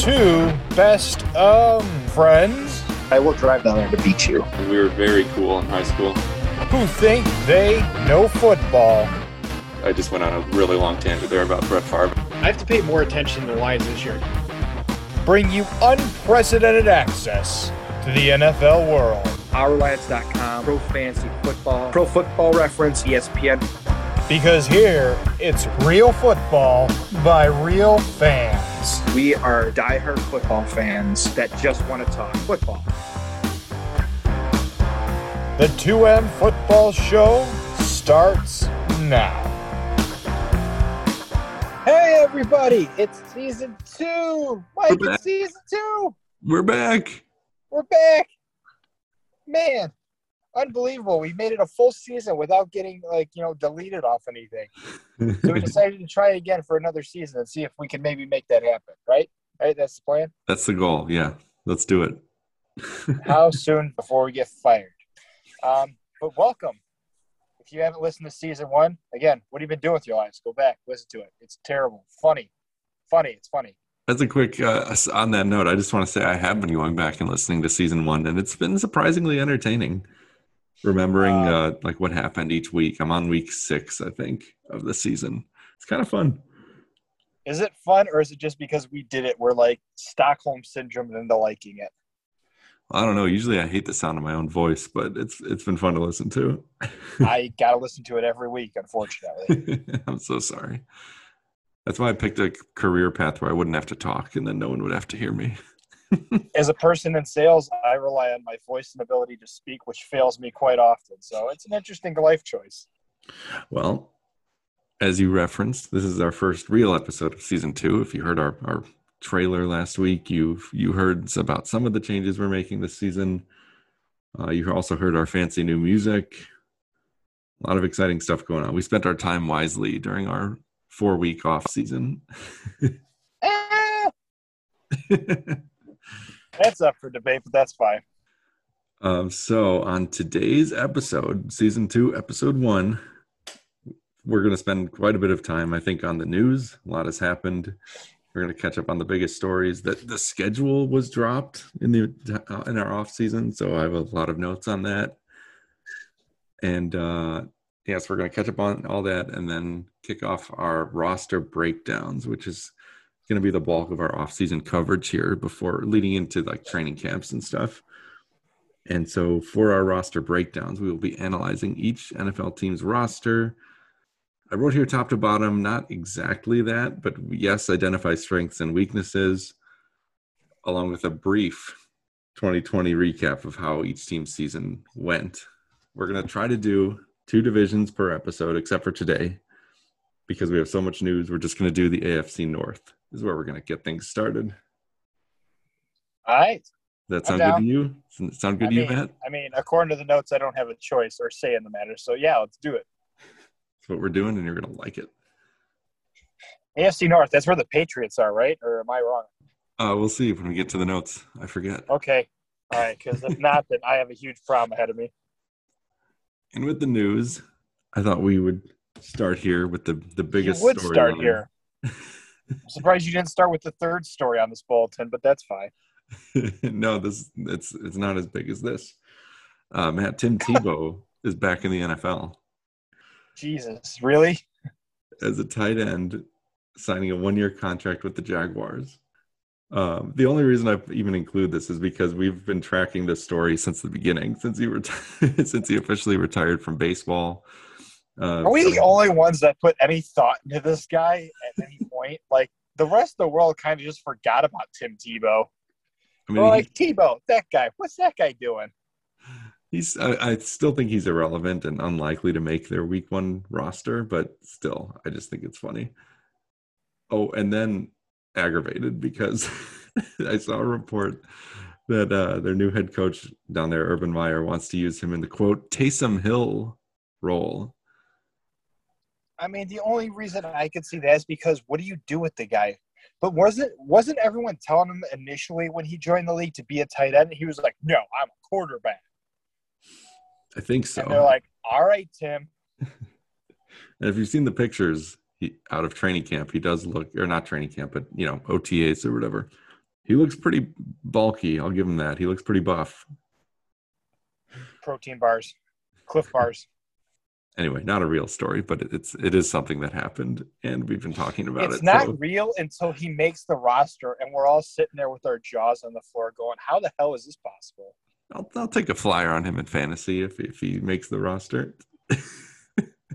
two best um friends I will drive down there to beat you. We were very cool in high school. who think they know football. I just went on a really long tangent there about Brett Favre. I have to pay more attention to the Lions this year. Bring you unprecedented access to the NFL world. Ourlads.com, Pro Fantasy Football, Pro Football Reference, ESPN. Because here it's real football by real fans. We are diehard football fans that just want to talk football. The 2M Football Show starts now. Hey, everybody, it's season two. Mike, We're it's season two. We're back. We're back. Man, unbelievable. We made it a full season without getting, like, you know, deleted off anything. So we decided to try again for another season and see if we can maybe make that happen, right? Right? That's the plan. That's the goal. Yeah, let's do it. How soon before we get fired? Um, but welcome. If you haven't listened to season one, again, what have you been doing with your lives? Go back, listen to it. It's terrible. Funny. Funny. It's funny. As a quick uh, on that note, I just want to say I have been going back and listening to season one, and it's been surprisingly entertaining. Remembering Uh, uh, like what happened each week. I'm on week six, I think, of the season. It's kind of fun. Is it fun or is it just because we did it? We're like Stockholm syndrome into liking it. I don't know. Usually, I hate the sound of my own voice, but it's it's been fun to listen to. I got to listen to it every week, unfortunately. I'm so sorry. That's why I picked a career path where I wouldn't have to talk, and then no one would have to hear me. As a person in sales, I rely on my voice and ability to speak, which fails me quite often. So it's an interesting life choice. Well, as you referenced, this is our first real episode of season two. If you heard our, our trailer last week, you you heard about some of the changes we're making this season. Uh, you also heard our fancy new music. A lot of exciting stuff going on. We spent our time wisely during our four week off season. That's up for debate, but that's fine. Um, so on today's episode, season two, episode one, we're going to spend quite a bit of time, I think, on the news. A lot has happened. We're going to catch up on the biggest stories. That the schedule was dropped in the uh, in our off season, so I have a lot of notes on that. And uh, yes, we're going to catch up on all that, and then kick off our roster breakdowns, which is going to be the bulk of our off season coverage here before leading into like training camps and stuff. And so for our roster breakdowns, we will be analyzing each NFL team's roster. I wrote here top to bottom, not exactly that, but yes, identify strengths and weaknesses, along with a brief 2020 recap of how each team's season went. We're going to try to do two divisions per episode, except for today, because we have so much news. We're just going to do the AFC North, this is where we're going to get things started. All right. Does that sound good to you? It sound good I to you, Matt? I mean, according to the notes, I don't have a choice or say in the matter. So yeah, let's do it. That's what we're doing, and you're going to like it. AFC North. That's where the Patriots are, right? Or am I wrong? Uh, we'll see when we get to the notes. I forget. Okay. All right. Because if not, then I have a huge problem ahead of me. And with the news, I thought we would start here with the the biggest. you would start storyline. here. I'm surprised you didn't start with the third story on this bulletin, but that's fine. no, this it's it's not as big as this. Uh, Matt Tim Tebow is back in the NFL Jesus, really? as a tight end, signing a one year contract with the Jaguars. Um, the only reason I even include this is because we've been tracking this story since the beginning, since he reti- since he officially retired from baseball. Uh, Are we the only ones that put any thought into this guy at any point? Like the rest of the world kind of just forgot about Tim Tebow. I We're mean, like Tebow, that guy. What's that guy doing? He's. I, I still think he's irrelevant and unlikely to make their week one roster, but still, I just think it's funny. Oh, and then aggravated because I saw a report that uh, their new head coach down there, Urban Meyer, wants to use him in the quote Taysom Hill role. I mean, the only reason I could see that is because what do you do with the guy? But wasn't wasn't everyone telling him initially when he joined the league to be a tight end? He was like, "No, I'm a quarterback." I think so. And they're like, "All right, Tim." And if you've seen the pictures he, out of training camp, he does look, or not training camp, but you know OTAs or whatever. He looks pretty bulky. I'll give him that. He looks pretty buff. Protein bars, Clif bars. Anyway, not a real story, but it's it is something that happened, and we've been talking about it's it. It's not so- real until he makes the roster, and we're all sitting there with our jaws on the floor, going, "How the hell is this possible?" I'll, I'll take a flyer on him in fantasy if if he makes the roster.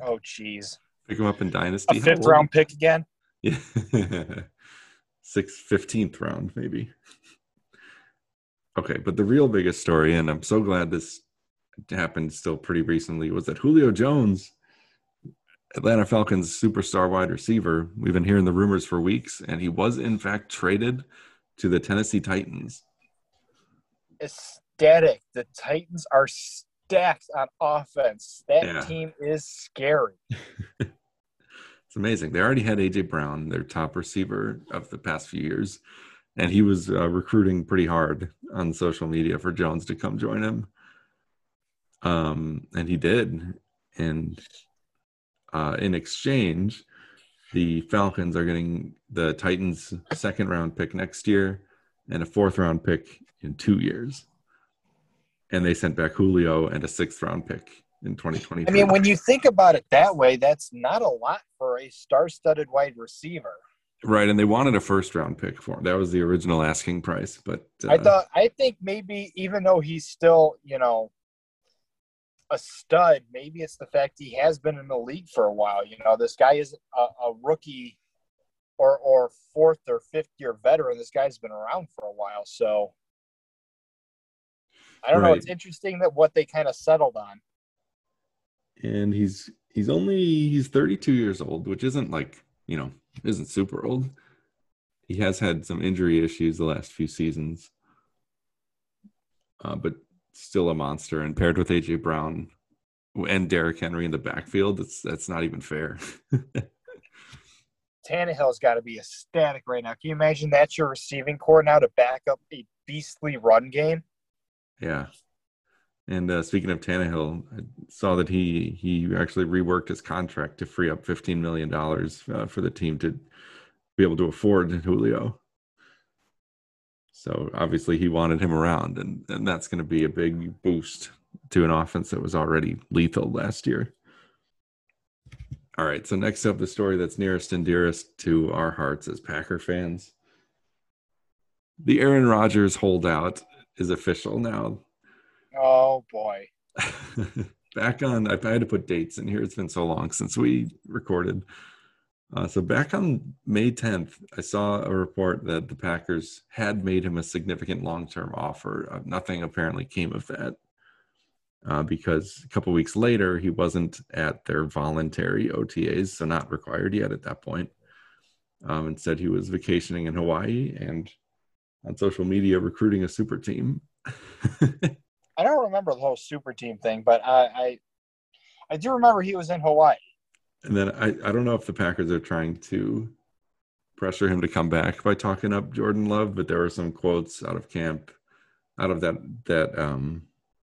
Oh, jeez, Pick him up in dynasty. a fifth round pick again. Yeah. Sixth, fifteenth round, maybe. Okay, but the real biggest story, and I'm so glad this happened still pretty recently, was that Julio Jones, Atlanta Falcons superstar wide receiver, we've been hearing the rumors for weeks, and he was in fact traded to the Tennessee Titans. Ecstatic. The Titans are stacked on offense. That Yeah. team is scary. It's amazing. They already had AJ Brown, their top receiver of the past few years, and he was uh, recruiting pretty hard on social media for Jones to come join him. Um, and he did. And uh, in exchange, the Falcons are getting the Titans' second round pick next year and a fourth round pick in two years. And they sent back Julio and a sixth round pick in 2020. I mean, when you think about it that way, that's not a lot for a star-studded wide receiver. Right, and they wanted a first round pick for him. That was the original asking price, but uh, I thought, I think maybe even though he's still, you know, a stud, maybe it's the fact he has been in the league for a while. You know, this guy isn't a, a rookie or or fourth or fifth year veteran. This guy's been around for a while, so I don't know. It's interesting that what they kind of settled on. and he's he's only he's 32 years old, which isn't like you know isn't super old. He has had some injury issues the last few seasons, uh, but still a monster. And paired with AJ Brown and Derrick Henry in the backfield, that's that's not even fair. Tannehill's got to be ecstatic right now. Can you imagine that's your receiving corps now to back up a beastly run game? Yeah. And uh, speaking of Tannehill, I saw that he he actually reworked his contract to free up fifteen million dollars uh, for the team to be able to afford Julio. So obviously he wanted him around, and and that's going to be a big boost to an offense that was already lethal last year. All right, so next up, the story that's nearest and dearest to our hearts as Packer fans. The Aaron Rodgers holdout is official now. Oh boy. back on i had to put dates in here it's been so long since we recorded uh, so back on may 10th i saw a report that the packers had made him a significant long-term offer. Uh, nothing apparently came of that uh, because a couple weeks later he wasn't at their voluntary otas so not required yet at that point. Um, instead he was vacationing in hawaii and on social media recruiting a super team. I don't remember the whole super team thing, but I I, I do remember he was in Hawaii. And then I, I don't know if the Packers are trying to pressure him to come back by talking up Jordan Love, but there were some quotes out of camp, out of that that um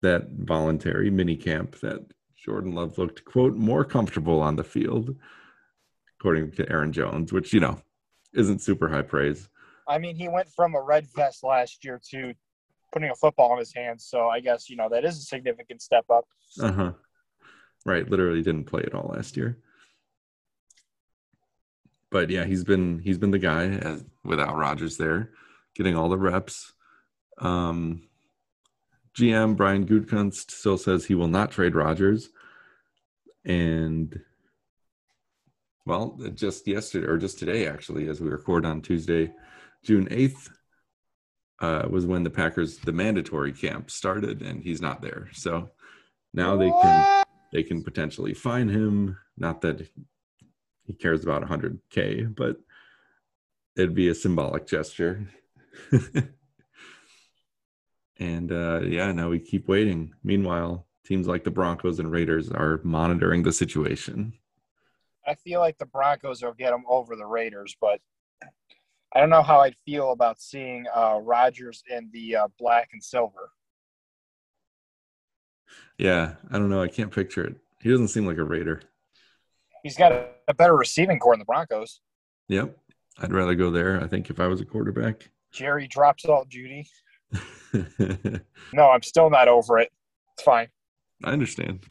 that voluntary mini camp that Jordan Love looked quote more comfortable on the field, according to Aaron Jones, which you know isn't super high praise. I mean, he went from a red vest last year to putting a football in his hands. So I guess you know that is a significant step up. Uh huh. Right, literally didn't play at all last year. But yeah, he's been he's been the guy as, without Rodgers there, getting all the reps. Um, GM Brian Gutekunst still says he will not trade Rodgers, and well, just yesterday or just today, actually, as we record on Tuesday, June eighth, uh, was when the Packers the mandatory camp started, and he's not there. So now they can they can potentially fine him. Not that he cares about 100k, but it'd be a symbolic gesture. and uh, yeah, now we keep waiting. Meanwhile, teams like the Broncos and Raiders are monitoring the situation. I feel like the Broncos will get him over the Raiders, but I don't know how I'd feel about seeing uh, Rodgers in the uh, black and silver. Yeah, I don't know. I can't picture it. He doesn't seem like a Raider. He's got a, a better receiving corps in the Broncos. Yep. I'd rather go there, I think, if I was a quarterback. Jerry drops all Judy. No, I'm still not over it. It's fine. I understand.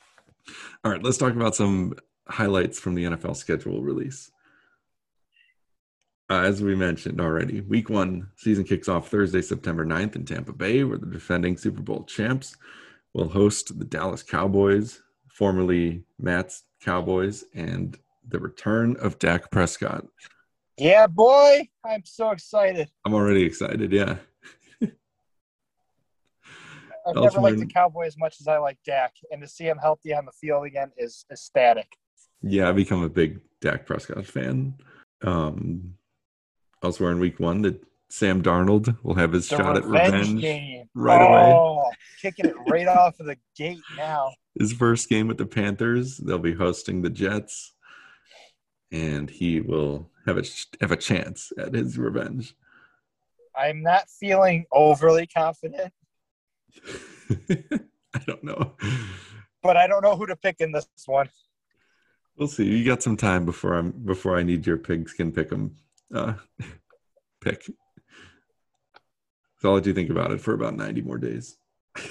All right, let's talk about some highlights from the NFL schedule release. Uh, as we mentioned already, week one season kicks off Thursday, September 9th in Tampa Bay, where the defending Super Bowl champs will host the Dallas Cowboys, formerly Matt's Cowboys, and the return of Dak Prescott. Yeah, boy. I'm so excited. I'm already excited. Yeah. I've never liked the and- Cowboy as much as I like Dak, and to see him healthy on the field again is ecstatic. Yeah, I've become a big Dak Prescott fan. Um, elsewhere in week one, that Sam Darnold will have his The shot at revenge, revenge. game. Right away. oh, Kicking it right off of the gate now. His first game with the Panthers, they'll be hosting the Jets, and he will have a have a chance at his revenge. I'm not feeling overly confident, I don't know. but I don't know who to pick in this one. We'll see. You got some time before I'm before I need your pigskin pick 'em uh, pick. So I'll let you think about it for about ninety more days.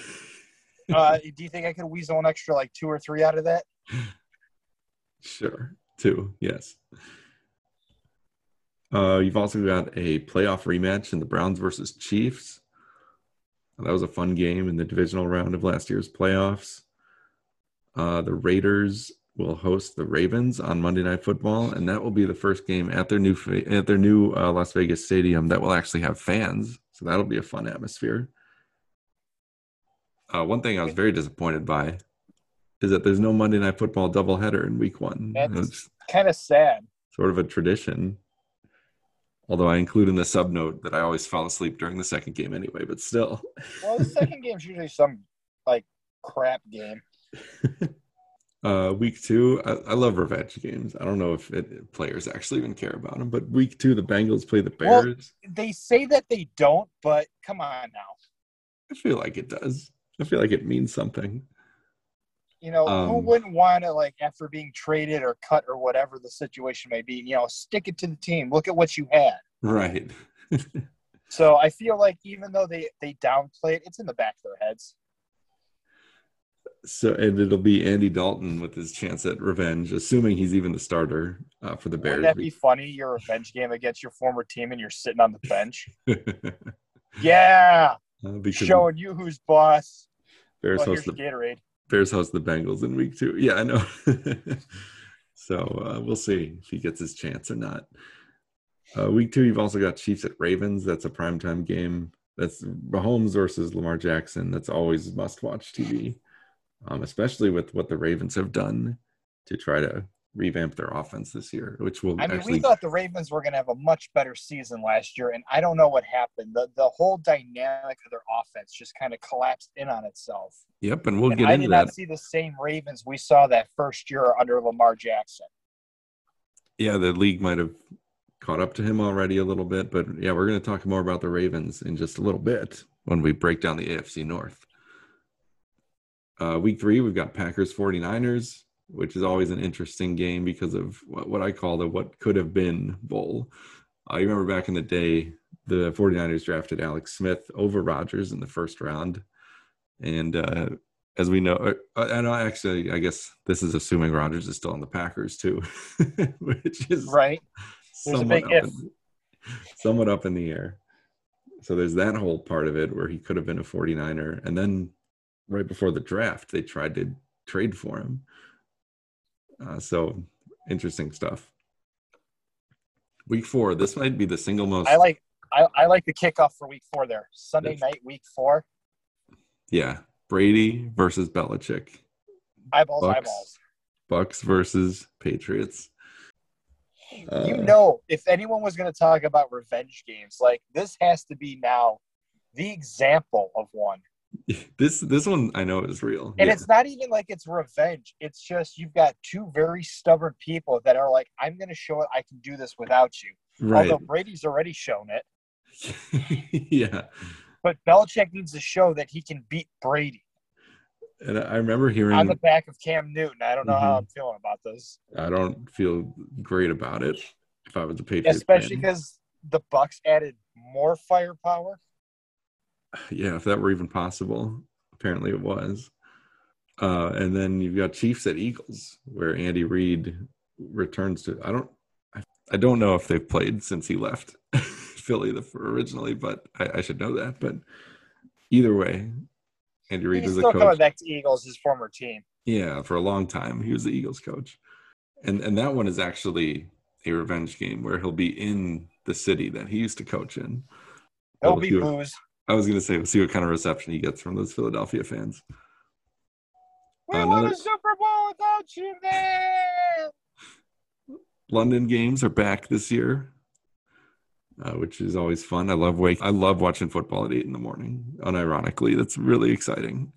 Uh, do you think I could weasel an extra like two or three out of that? Sure. Two. Yes. Uh, you've also got a playoff rematch in the Browns versus Chiefs. That was a fun game in the divisional round of last year's playoffs. Uh, the Raiders will host the Ravens on Monday Night Football, and that will be the first game at their new at their new uh, Las Vegas stadium that will actually have fans. So that'll be a fun atmosphere. Uh, one thing I was very disappointed by is that there's no Monday Night Football doubleheader in Week One. That's- Kind of sad. sort of a tradition. Although I include in the sub note that I always fall asleep during the second game anyway, but still. Well, the second game's usually some like crap game. Uh, week two, I, I love revenge games. I don't know if it, players actually even care about them, but week two, the Bengals play the Well- Bears. They say that they don't, but come on now. I feel like it does. I feel like it means something. You know, who Um, wouldn't want to like after being traded or cut or whatever the situation may be? You know, stick it to the team. Look at what you had. Right. So I feel like even though they they downplay it, it's in the back of their heads. So, and it'll be Andy Dalton with his chance at revenge, assuming he's even the starter uh, for the Bears. Wouldn't that be funny? Your revenge game against your former team, and you're sitting on the bench. Yeah, Uh, showing you who's boss. Bears host the Gatorade. Bears host the Bengals in week two. Yeah, I know. so uh, we'll see if he gets his chance or not. Uh, week two, you've also got Chiefs at Ravens. That's a primetime game. That's Mahomes versus Lamar Jackson. That's always must watch TV, um, especially with what the Ravens have done to try to revamp their offense this year, which will I mean, actually. we thought the Ravens were going to have a much better season last year, and I don't know what happened. The the whole dynamic of their offense just kind of collapsed in on itself. yep, and we'll and get I into that. I did not see the same Ravens we saw that first year under Lamar Jackson. yeah, the league might have caught up to him already a little bit, but yeah, we're going to talk more about the Ravens in just a little bit when we break down the AFC North. Uh, week three, we've got Packers 49ers, which is always an interesting game because of what, what I call the what could have been bowl. I remember back in the day, the 49ers drafted Alex Smith over Rodgers in the first round. And uh, as we know, uh, and I actually, I guess this is assuming Rodgers is still on the Packers too, which is Right? Somewhat up, in, somewhat up in the air. So there's that whole part of it where he could have been a 49er. And then right before the draft, they tried to trade for him. Uh, so interesting stuff. Week four, this might be the single most. I like I, I like the kickoff for week four there. Sunday night, week four. Yeah. Brady versus Belichick. Eyeballs, Bucks. eyeballs. Bucks versus Patriots. Uh, you know, if anyone was going to talk about revenge games, like this has to be now the example of one. This this one I know is real. And Yeah. it's not even like it's revenge. It's just you've got two very stubborn people that are like, I'm going to show it. I can do this without you. right. Although Brady's already shown it. yeah. But Belichick needs to show that he can beat Brady And I remember hearing on the back of Cam Newton. I don't know how Mhm. I'm feeling about this, I don't feel great about it if I was a Patriots especially because the Bucks added more firepower. Yeah, if that were even possible. Apparently it was. Uh, and then you've got Chiefs at Eagles, where Andy Reid returns to. I don't. I, I don't know if they've played since he left Philly the, originally, but I, I should know that. But either way, Andy Reid is the still coming back to Eagles, his former team. Yeah, for a long time he was the Eagles coach, and and that one is actually a revenge game where he'll be in the city that he used to coach in. It'll be boos. I was going to say, we'll see what kind of reception he gets from those Philadelphia fans. We Another- won a Super Bowl without you, man. London games are back this year, uh, which is always fun. I love wake. I love watching football at eight in the morning. Unironically, that's really exciting.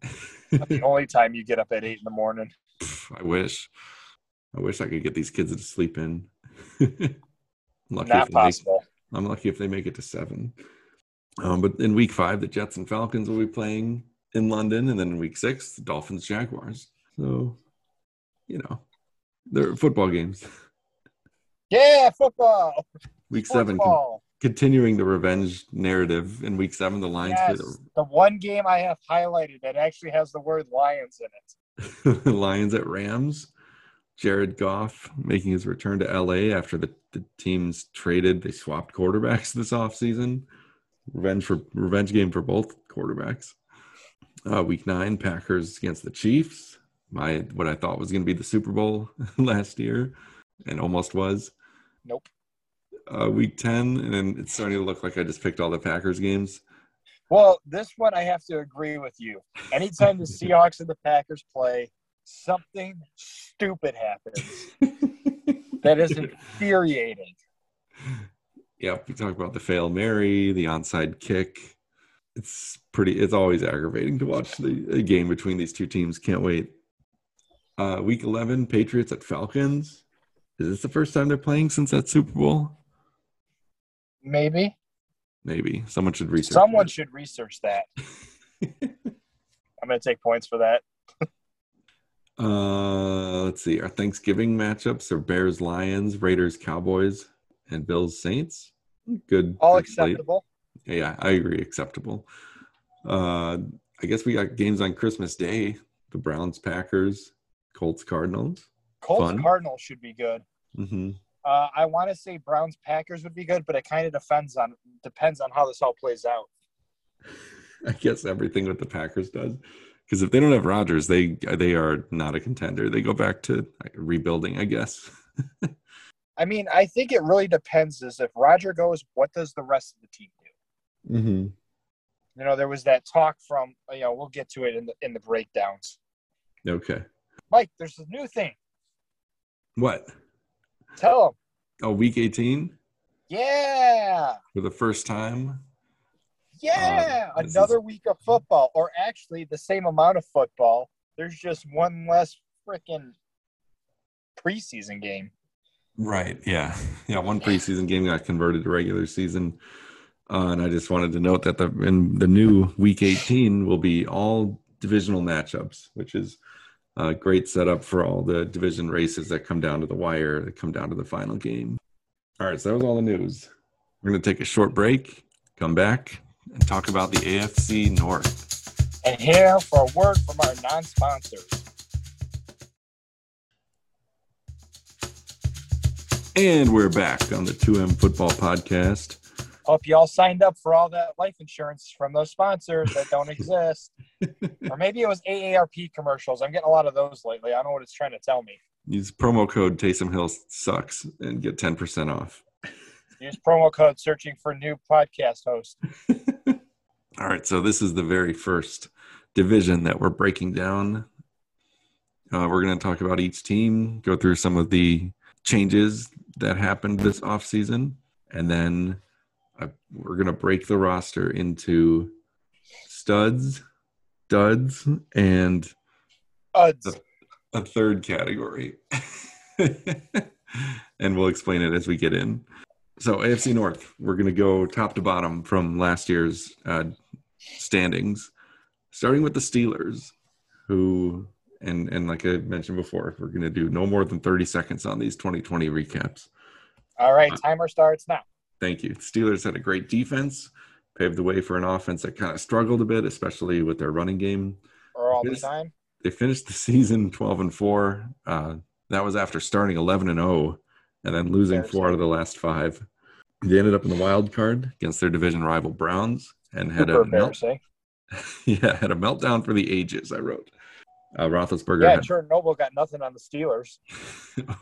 the only time you get up at eight in the morning. I wish. I wish I could get these kids to sleep in. lucky Not if they make. I'm lucky if they make it to seven. Um, but in week five, the Jets and Falcons will be playing in London, and then in week six, the Dolphins Jaguars. So, you know, they're football games. Yeah, football. Week seven, con- continuing the revenge narrative. In week seven, the Lions Yes, play the one game I have highlighted that actually has the word Lions in it. Lions at Rams. Jared Goff making his return to LA after the, the teams traded. They swapped quarterbacks this offseason. Revenge for revenge game for both quarterbacks. Uh, week nine, Packers against the Chiefs. My what I thought was going to be the Super Bowl last year, and almost was. Nope. Uh, week ten, and then it's starting to look like I just picked all the Packers games. Well, this one I have to agree with you. Anytime the Seahawks and the Packers play, something stupid happens that is infuriating. Yep, we talk about the fail Mary, the onside kick. It's pretty. It's always aggravating to watch the a game between these two teams. Can't wait. Uh, week eleven, Patriots at Falcons. Is this the first time they're playing since that Super Bowl? Maybe Maybe someone should research. someone it. should research that. I'm going to take points for that. Uh, let's see. Our Thanksgiving matchups are Bears, Lions, Raiders, Cowboys, and Bills, Saints. Good. All acceptable. Yeah, I agree. Acceptable. Uh, I guess we got games on Christmas Day. The Browns, Packers, Colts, Cardinals. Colts Fun. Cardinals should be good. Mm-hmm. Uh, I want to say Browns Packers would be good, but it kind of depends on depends on how this all plays out. I guess everything with the Packers does. Because if they don't have Rodgers, they they are not a contender. They go back to rebuilding, I guess. I mean, I think it really depends. Is if Roger goes, what does the rest of the team do? Mm-hmm. You know, there was that talk from you know we'll get to it in the in the breakdowns. Okay. Mike, there's a new thing. What? Tell them. Oh, week 18 Yeah, for the first time. yeah. Um, Another is- week of football, or actually the same amount of football. There's just one less freaking preseason game. Right. Yeah. Yeah. One preseason game got converted to regular season. Uh, and I just wanted to note that the in the new week 18 will be all divisional matchups, which is a great setup for all the division races that come down to the wire, that come down to the final game. All right. So that was all the news. We're going to take a short break, come back, and talk about the AFC North. And here for a word from our non-sponsors. And we're back on the 2M Football Podcast. Hope you all signed up for all that life insurance from those sponsors that don't exist. or maybe it was AARP commercials. I'm getting a lot of those lately. I don't know what it's trying to tell me. Use promo code Taysom Hill sucks and get 10% off. Use promo code searching for new podcast host. All right, so this is the very first division that we're breaking down. Uh, we're going to talk about each team, go through some of the changes that happened this offseason, and then uh, we're going to break the roster into studs, duds, and Uds. a third category. and we'll explain it as we get in. So, AFC North, we're going to go top to bottom from last year's uh, standings, starting with the Steelers, who, and, and like I mentioned before, we're going to do no more than 30 seconds on these 2020 recaps. All right, timer starts now. Thank you. Steelers had a great defense, paved the way for an offense that kind of struggled a bit, especially with their running game. Or all the time. They finished the season 12 and 4. Uh, that was after starting 11 and 0 and then losing four out of the last five. They ended up in the wild card against their division rival Browns and had Super a melt, yeah had a meltdown for the ages. I wrote. Uh, Roethlisberger Yeah, had Chernobyl got nothing on the Steelers.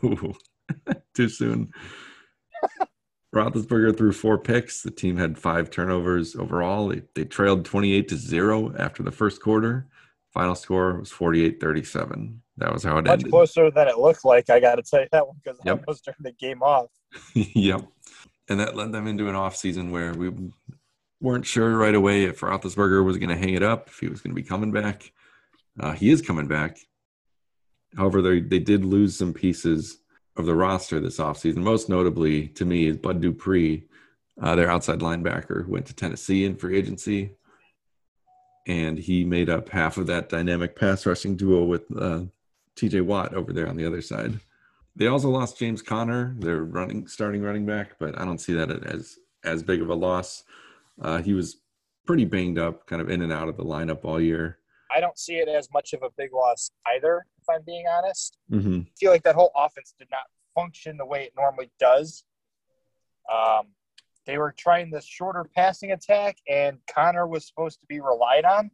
Ooh, too soon. Roethlisberger threw four picks. The team had five turnovers overall. They, they trailed 28 to 0 after the first quarter. Final score was 48 37. That was how it ended. Much closer than it looked like. I got to tell you that one because Yep. I was during the game off. yep. And that led them into an offseason where we weren't sure right away if Roethlisberger was going to hang it up, if he was going to be coming back. Uh, he is coming back. However, they, they did lose some pieces of the roster this offseason. Most notably to me is Bud Dupree, uh, their outside linebacker, who went to Tennessee in free agency. And he made up half of that dynamic pass rushing duo with uh, TJ Watt over there on the other side. They also lost James Conner, their running starting running back, but I don't see that as as big of a loss. Uh, he was pretty banged up, kind of in and out of the lineup all year. I don't see it as much of a big loss either, if I'm being honest. Mm-hmm. I feel like that whole offense did not function the way it normally does. Um, they were trying this shorter passing attack, and Conner was supposed to be relied on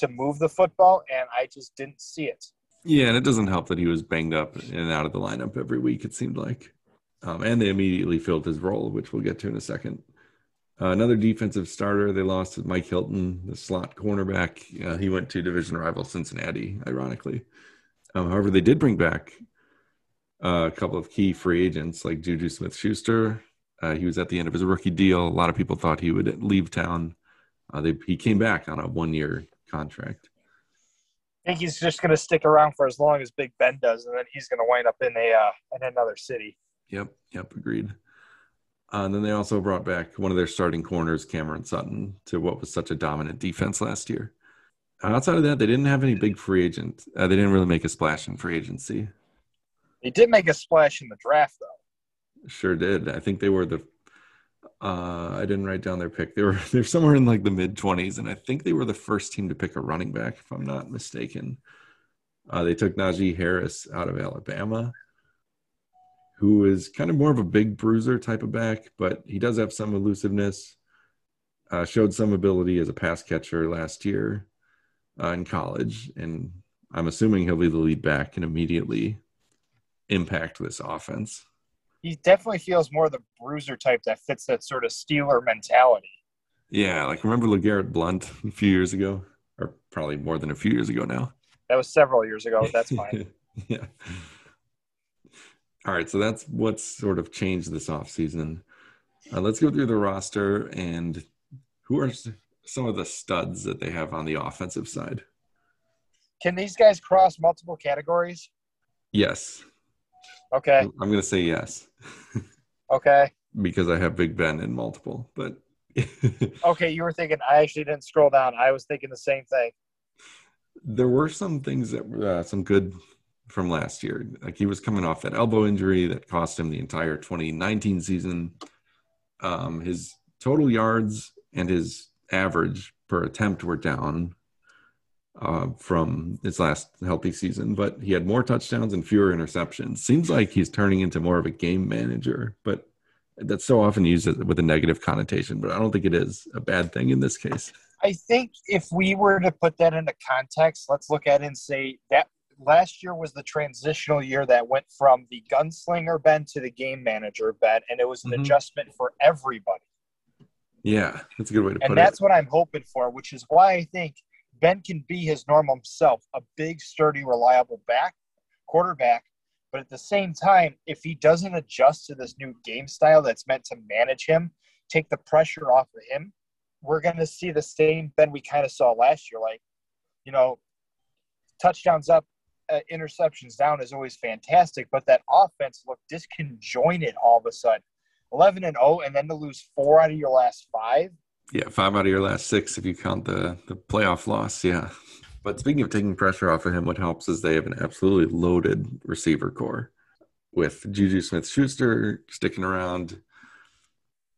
to move the football, and I just didn't see it. Yeah, and it doesn't help that he was banged up and out of the lineup every week. It seemed like, um, and they immediately filled his role, which we'll get to in a second. Uh, another defensive starter they lost Mike Hilton, the slot cornerback. Uh, he went to division rival Cincinnati, ironically. Um, however, they did bring back uh, a couple of key free agents like Juju Smith Schuster. Uh, he was at the end of his rookie deal. A lot of people thought he would leave town. Uh, they, he came back on a one year contract. I think he's just going to stick around for as long as Big Ben does, and then he's going to wind up in a uh, in another city. Yep, yep, agreed. Uh, and then they also brought back one of their starting corners, Cameron Sutton, to what was such a dominant defense last year. Outside of that, they didn't have any big free agent. Uh, they didn't really make a splash in free agency. They did make a splash in the draft, though. Sure did. I think they were the. Uh, I didn't write down their pick. They were they're somewhere in like the mid twenties, and I think they were the first team to pick a running back, if I'm not mistaken. Uh, they took Najee Harris out of Alabama, who is kind of more of a big bruiser type of back, but he does have some elusiveness. Uh, showed some ability as a pass catcher last year uh, in college, and I'm assuming he'll be the lead back and immediately impact this offense. He definitely feels more the bruiser type that fits that sort of Steeler mentality. Yeah, like remember LeGarrette Blount a few years ago, or probably more than a few years ago now. That was several years ago. That's fine. yeah. All right, so that's what's sort of changed this offseason. Uh, let's go through the roster and who are some of the studs that they have on the offensive side. Can these guys cross multiple categories? Yes, Okay. I'm going to say yes Okay. because I have Big Ben in multiple, but Okay. You were thinking, I actually didn't scroll down. I was thinking the same thing. there were some things that were uh, some good from last year. Like he was coming off that elbow injury that cost him the entire 2019 season. Um, his total yards and his average per attempt were down uh, from his last healthy season, but he had more touchdowns and fewer interceptions. Seems like he's turning into more of a game manager, but that's so often used with a negative connotation. But I don't think it is a bad thing in this case. I think if we were to put that into context, let's look at it and say that last year was the transitional year that went from the gunslinger Ben to the game manager Ben, and it was an Mhm. adjustment for everybody. Yeah, that's a good way to put it. And that's what I'm hoping for, which is why I think Ben can be his normal self, a big, sturdy, reliable back, quarterback. But at the same time, if he doesn't adjust to this new game style that's meant to manage him, take the pressure off of him, we're going to see the same Ben we kind of saw last year. Like, you know, touchdowns up, uh, interceptions down is always fantastic, but that offense looked disconjointed all of a sudden. 11 and 0, and then to lose four out of your last five. Yeah, five out of your last six if you count the the playoff loss. Yeah. But speaking of taking pressure off of him, what helps is they have an absolutely loaded receiver corps with Juju Smith Schuster sticking around.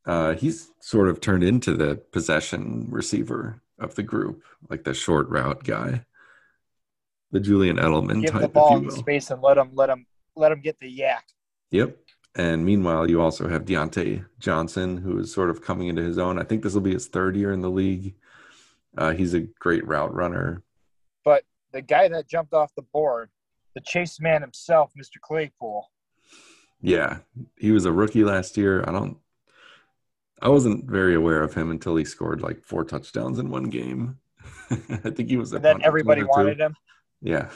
Uh, he's sort of turned into the possession receiver of the group, like the short route guy, the Julian Edelman Give type, the ball in space and let him let him let him get the YAC. Yep. And meanwhile, you also have Diontae Johnson, who is sort of coming into his own. I think this will be his third year in the league. Uh, he's a great route runner. But the guy that jumped off the board, the chase man himself, Mr. Claypool. Yeah, he was a rookie last year. I don't. I wasn't very aware of him until he scored like four touchdowns in one game. I think he was. a And then everybody wanted him. Yeah.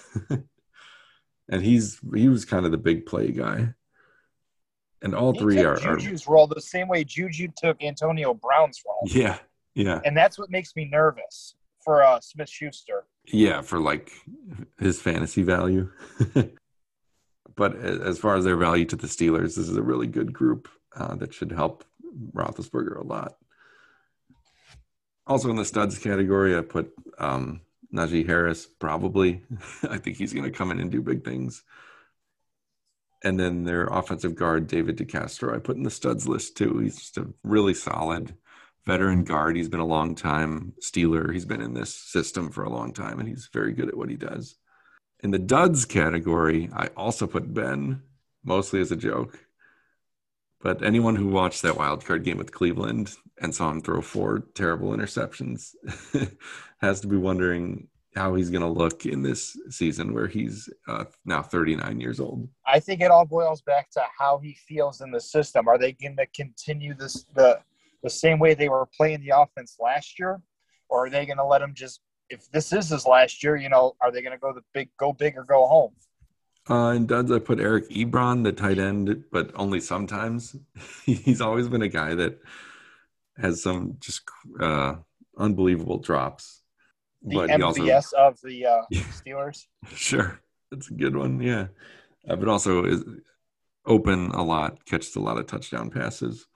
and he's he was kind of the big play guy. And all He three are, are Juju's role the same way Juju took Antonio Brown's role. yeah, yeah. And that's what makes me nervous for uh, Smith Schuster. Yeah, for like his fantasy value. but as far as their value to the Steelers, this is a really good group uh, that should help Roethlisberger a lot. Also in the studs category, I put um, Najee Harris. Probably, I think he's going to come in and do big things. And then their offensive guard David DeCastro, I put in the studs list too. He's just a really solid veteran guard. He's been a long time Steeler. He's been in this system for a long time, and he's very good at what he does. In the duds category, I also put Ben, mostly as a joke. But anyone who watched that wild card game with Cleveland and saw him throw four terrible interceptions has to be wondering how he's going to look in this season where he's uh, now 39 years old. I think it all boils back to how he feels in the system. Are they going to continue this the the same way they were playing the offense last year, or are they going to let him just? If this is his last year, you know, are they going to go the big, go big or go home? Uh, in duds, I put Eric Ebron, the tight end, but only sometimes. He's always been a guy that has some just uh, unbelievable drops. The But MVS also, of the uh, Steelers. sure, that's a good one. Yeah, uh, but also is open a lot, catches a lot of touchdown passes.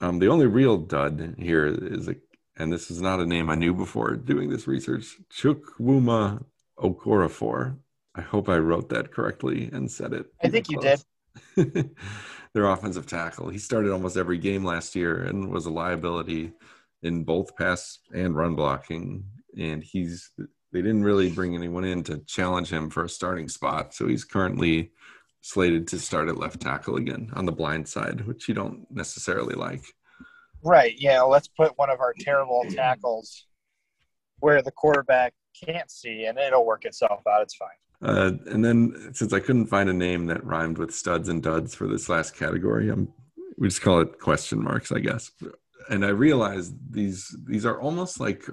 Um, the only real dud here is a, and this is not a name I knew before doing this research. Chukwuma Okorafor. I hope I wrote that correctly and said it. I think you close. Their offensive tackle. He started almost every game last year and was a liability in both pass and run blocking. And he's they didn't really bring anyone in to challenge him for a starting spot. So he's currently slated to start at left tackle again on the blind side, which you don't necessarily like. Right. Yeah. Let's put one of our terrible tackles where the quarterback can't see, and it'll work itself out. It's fine. Uh, and then since I couldn't find a name that rhymed with studs and duds for this last category, I'm we just call it question marks, I guess. And I realized these these are almost like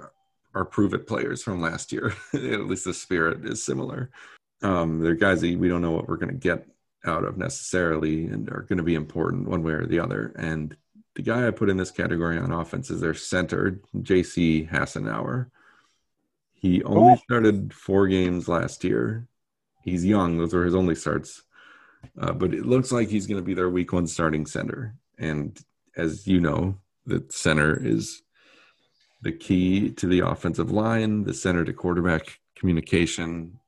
our prove it players from last year. At least the spirit is similar. Um, they're guys that we don't know what we're going to get out of necessarily, and are going to be important one way or the other. And the guy I put in this category on offense is their center, J.C. Hassenauer. He only started four games last year. He's young; those are his only starts. Uh, but it looks like he's going to be their week one starting center. And as you know, the center is the key to the offensive line. The center to quarterback communication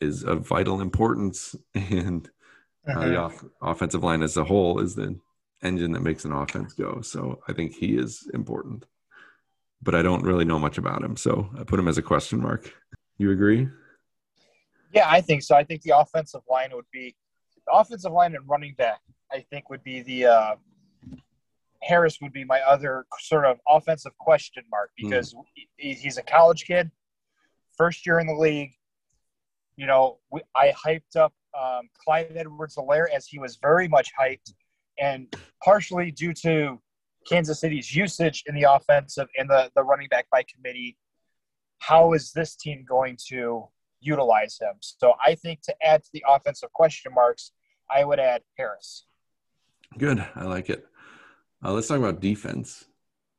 is of vital importance, and uh, the off- offensive line as a whole is the engine that makes an offense go. So I think he is important, but I don't really know much about him, so I put him as a question mark. You agree? Yeah, I think so. I think the offensive line would be the offensive line and running back. I think would be the uh, Harris would be my other sort of offensive question mark because he, he's a college kid, first year in the league. You know, we, I hyped up um, Clyde Edwards-Helaire as he was very much hyped, and partially due to Kansas City's usage in the offensive and the the running back by committee. How is this team going to utilize him. So I think to add to the offensive question marks, I would add Harris. Good. I like it. Uh, let's talk about defense.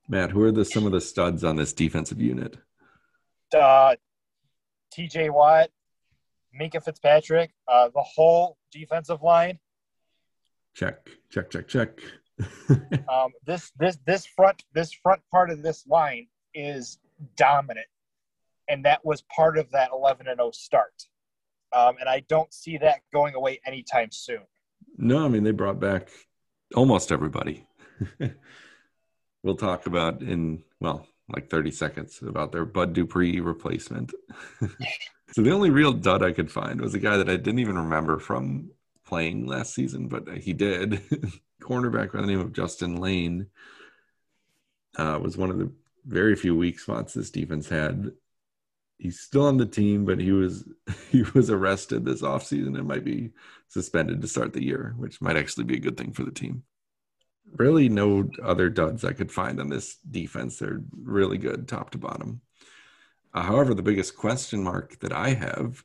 Matt, who are the some of the studs on this defensive unit? Uh, TJ Watt, Minkah Fitzpatrick, uh, the whole defensive line. Check, check, check, check. Um, this this this front this front part of this line is dominant, and that was part of that 11 and 0 start. Um, and I don't see that going away anytime soon. no, I mean they brought back almost everybody. we'll talk about in well, like 30 seconds about their Bud Dupree replacement. so the only real dud I could find was a guy that I didn't even remember from playing last season, but he did. Cornerback by the name of Justin Layne uh, was one of the very few weak spots this defense had. He's still on the team, but he was he was arrested this offseason and might be suspended to start the year, which might actually be a good thing for the team. Really, no other duds I could find on this defense. They're really good, top to bottom. Uh, however, the biggest question mark that I have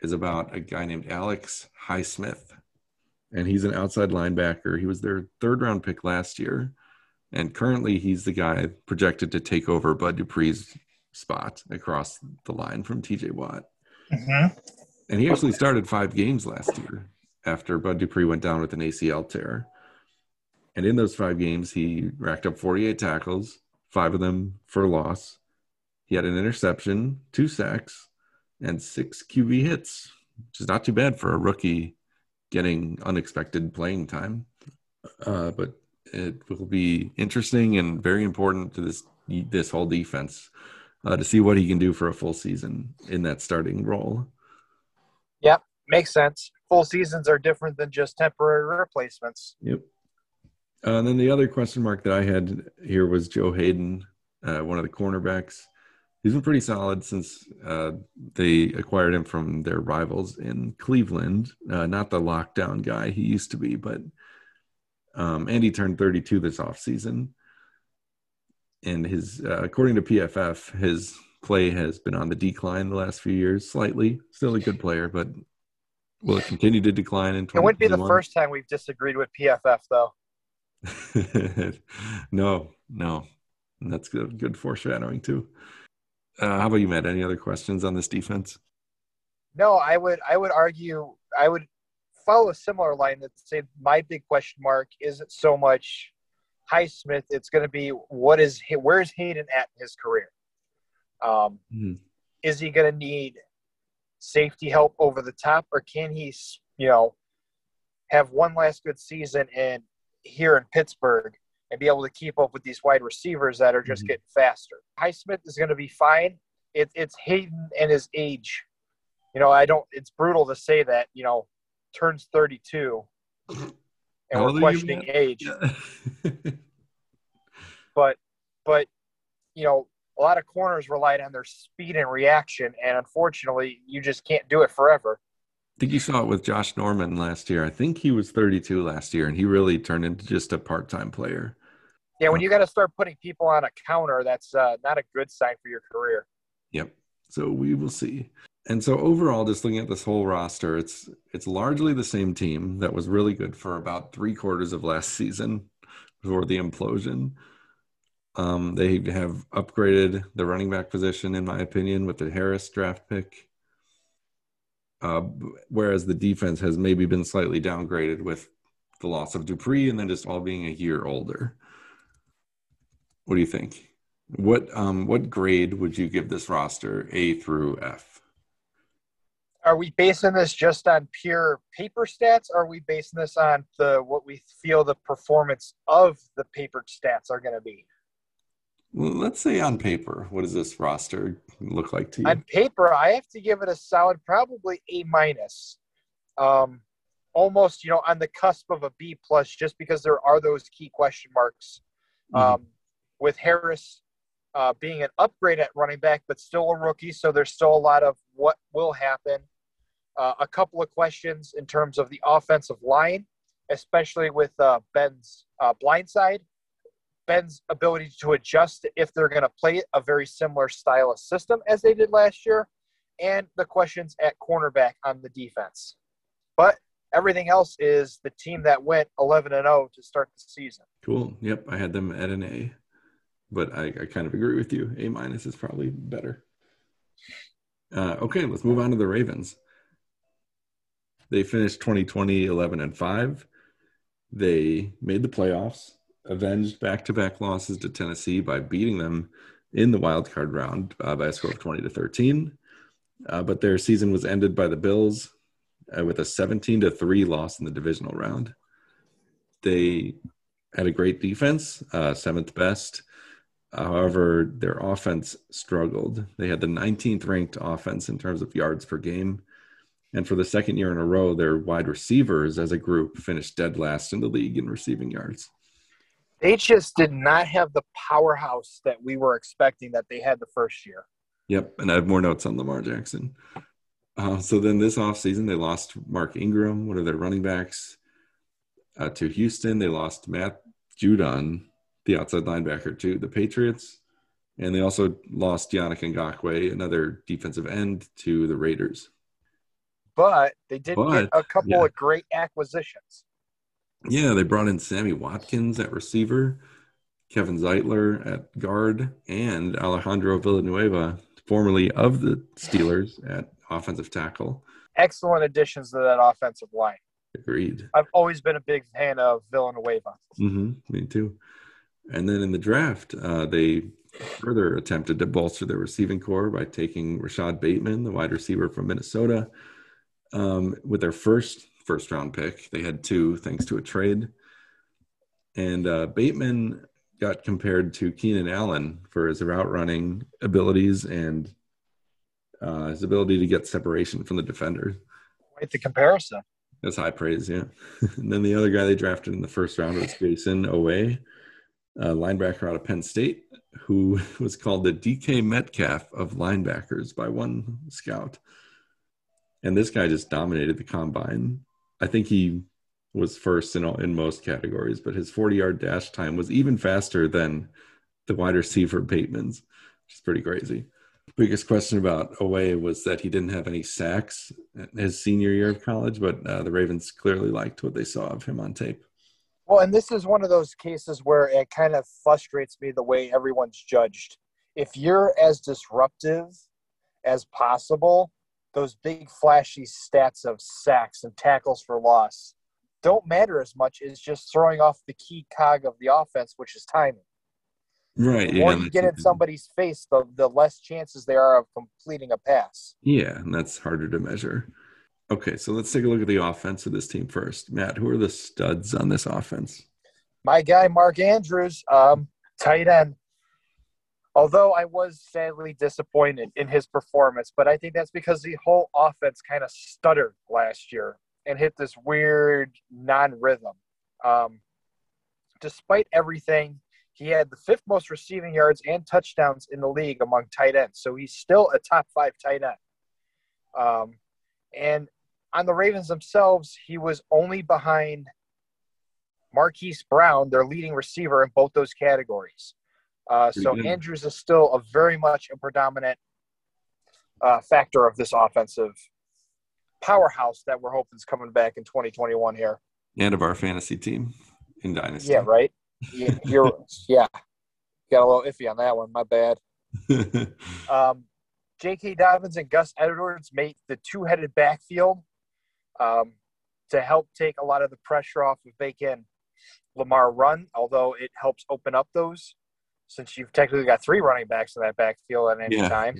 is about a guy named Alex Highsmith, and he's an outside linebacker. He was their third round pick last year, and currently he's the guy projected to take over Bud Dupree's spot across the line from TJ Watt. Mm-hmm. And he actually started five games last year after Bud Dupree went down with an ACL tear. And in those five games, he racked up 48 tackles, five of them for loss. He had an interception, two sacks, and six QB hits, which is not too bad for a rookie getting unexpected playing time. Uh, but it will be interesting and very important to this this whole defense uh, to see what he can do for a full season in that starting role. Yep, makes sense. Full seasons are different than just temporary replacements. Yep. Uh, and then the other question mark that I had here was Joe Haden, uh, one of the cornerbacks. He's been pretty solid since uh, they acquired him from their rivals in Cleveland. Uh, not the lockdown guy he used to be, but um, and he turned 32 this offseason. And his, uh, according to PFF, his play has been on the decline the last few years, slightly. Still a good player, but will it continue to decline in 2021? It wouldn't be the first time we've disagreed with PFF, though. no, no. And that's good, good foreshadowing too. Uh, how about you, Matt? Any other questions on this defense? No, I would I would argue I would follow a similar line that say my big question mark isn't so much Highsmith. It's going to be what is where's Haden at in his career? Um, mm-hmm. Is he going to need safety help over the top, or can he, you know, have one last good season and here in Pittsburgh and be able to keep up with these wide receivers that are just mm-hmm. getting faster. Highsmith is going to be fine. It, it's Haden and his age. You know, I don't. It's brutal to say that. You know, turns 32, and How we're questioning age. but, but, you know, a lot of corners relied on their speed and reaction, and unfortunately, you just can't do it forever. I think you saw it with Josh Norman last year. I think he was 32 last year, and he really turned into just a part-time player. Yeah, when you got to start putting people on a counter, that's uh, not a good sign for your career. Yep. So we will see. And so overall, just looking at this whole roster, it's it's largely the same team that was really good for about three quarters of last season before the implosion. Um, they have upgraded the running back position, in my opinion, with the Harris draft pick. Uh, whereas the defense has maybe been slightly downgraded with the loss of Dupree and then just all being a year older. What do you think? What um, what grade would you give this roster, A through F? Are we basing this just on pure paper stats? Or are we basing this on the what we feel the performance of the paper stats are going to be? Well, let's say on paper, what does this roster look like to you? On paper, I have to give it a solid, probably A minus. Um, almost, you know, on the cusp of a B plus, just because there are those key question marks. Mm-hmm. Um, with Harris uh, being an upgrade at running back, but still a rookie, so there's still a lot of what will happen. Uh, a couple of questions in terms of the offensive line, especially with uh, Ben's uh, blind side Ben's ability to adjust if they're going to play a very similar style of system as they did last year, and the questions at cornerback on the defense. But everything else is the team that went 11 and 0 to start the season. Cool. Yep, I had them at an A, but I, I kind of agree with you. A minus is probably better. Uh, okay, let's move on to the Ravens. They finished 2020 11 and 5. They made the playoffs avenged back-to-back losses to Tennessee by beating them in the wild card round uh, by a score of 20 to 13. Uh, but their season was ended by the Bills uh, with a 17 to 3 loss in the divisional round. They had a great defense, uh, seventh best. However, their offense struggled. They had the 19th ranked offense in terms of yards per game. And for the second year in a row, their wide receivers as a group finished dead last in the league in receiving yards. They just did not have the powerhouse that we were expecting that they had the first year. Yep. And I have more notes on Lamar Jackson. Uh, so then this offseason, they lost Mark Ingram, one of their running backs, uh, to Houston. They lost Matt Judon, the outside linebacker, to the Patriots. And they also lost Yannick Ngakoue, another defensive end, to the Raiders. But they did But, get a couple yeah. of great acquisitions. Yeah, they brought in Sammy Watkins at receiver, Kevin Zeitler at guard, and Alejandro Villanueva, formerly of the Steelers, at offensive tackle. Excellent additions to that offensive line. Agreed. I've always been a big fan of Villanueva. hmm me too. And then in the draft, uh, they further attempted to bolster their receiving core by taking Rashod Bateman, the wide receiver from Minnesota, um, with their first first round pick. They had two thanks to a trade. And uh, Bateman got compared to Keenan Allen for his route running abilities and uh, his ability to get separation from the defender. Quite the comparison. That's high praise, yeah. and then the other guy they drafted in the first round was Jayson Oweh, a linebacker out of Penn State, who was called the DK Metcalf of linebackers by one scout. And this guy just dominated the combine. I think he was first in all, in most categories, but his 40 yard dash time was even faster than the wide receiver Bateman's, which is pretty crazy. Biggest question about Oweh was that he didn't have any sacks his senior year of college, but uh, the Ravens clearly liked what they saw of him on tape. Well, and this is one of those cases where it kind of frustrates me the way everyone's judged. If you're as disruptive as possible, those big flashy stats of sacks and tackles for loss don't matter as much as just throwing off the key cog of the offense, which is timing. Right. The Yeah. more you get in somebody's face, the, the less chances there are of completing a pass. Yeah, and that's harder to measure. Okay, so let's take a look at the offense of this team first. Matt, who are the studs on this offense? My guy, Mark Andrews, um, tight end. Although I was sadly disappointed in his performance, but I think that's because the whole offense kind of stuttered last year and hit this weird non rhythm. Um, despite everything, he had the fifth most receiving yards and touchdowns in the league among tight ends. So he's still a top five tight end. Um, and on the Ravens themselves, he was only behind Marquise Brown, their leading receiver in both those categories. Uh, so. Andrews is still a very much a predominant uh, factor of this offensive powerhouse that we're hoping is coming back in 2021 here. And of our fantasy team in Dynasty. Yeah, right. Yeah, you're yeah. Got a little iffy on that one. My bad. Um, J.K. Dobbins and Gus Edwards make the two-headed backfield um, to help take a lot of the pressure off of Bacon Lamar run. Although it helps open up those, since you've technically got three running backs in that backfield at any yeah. time.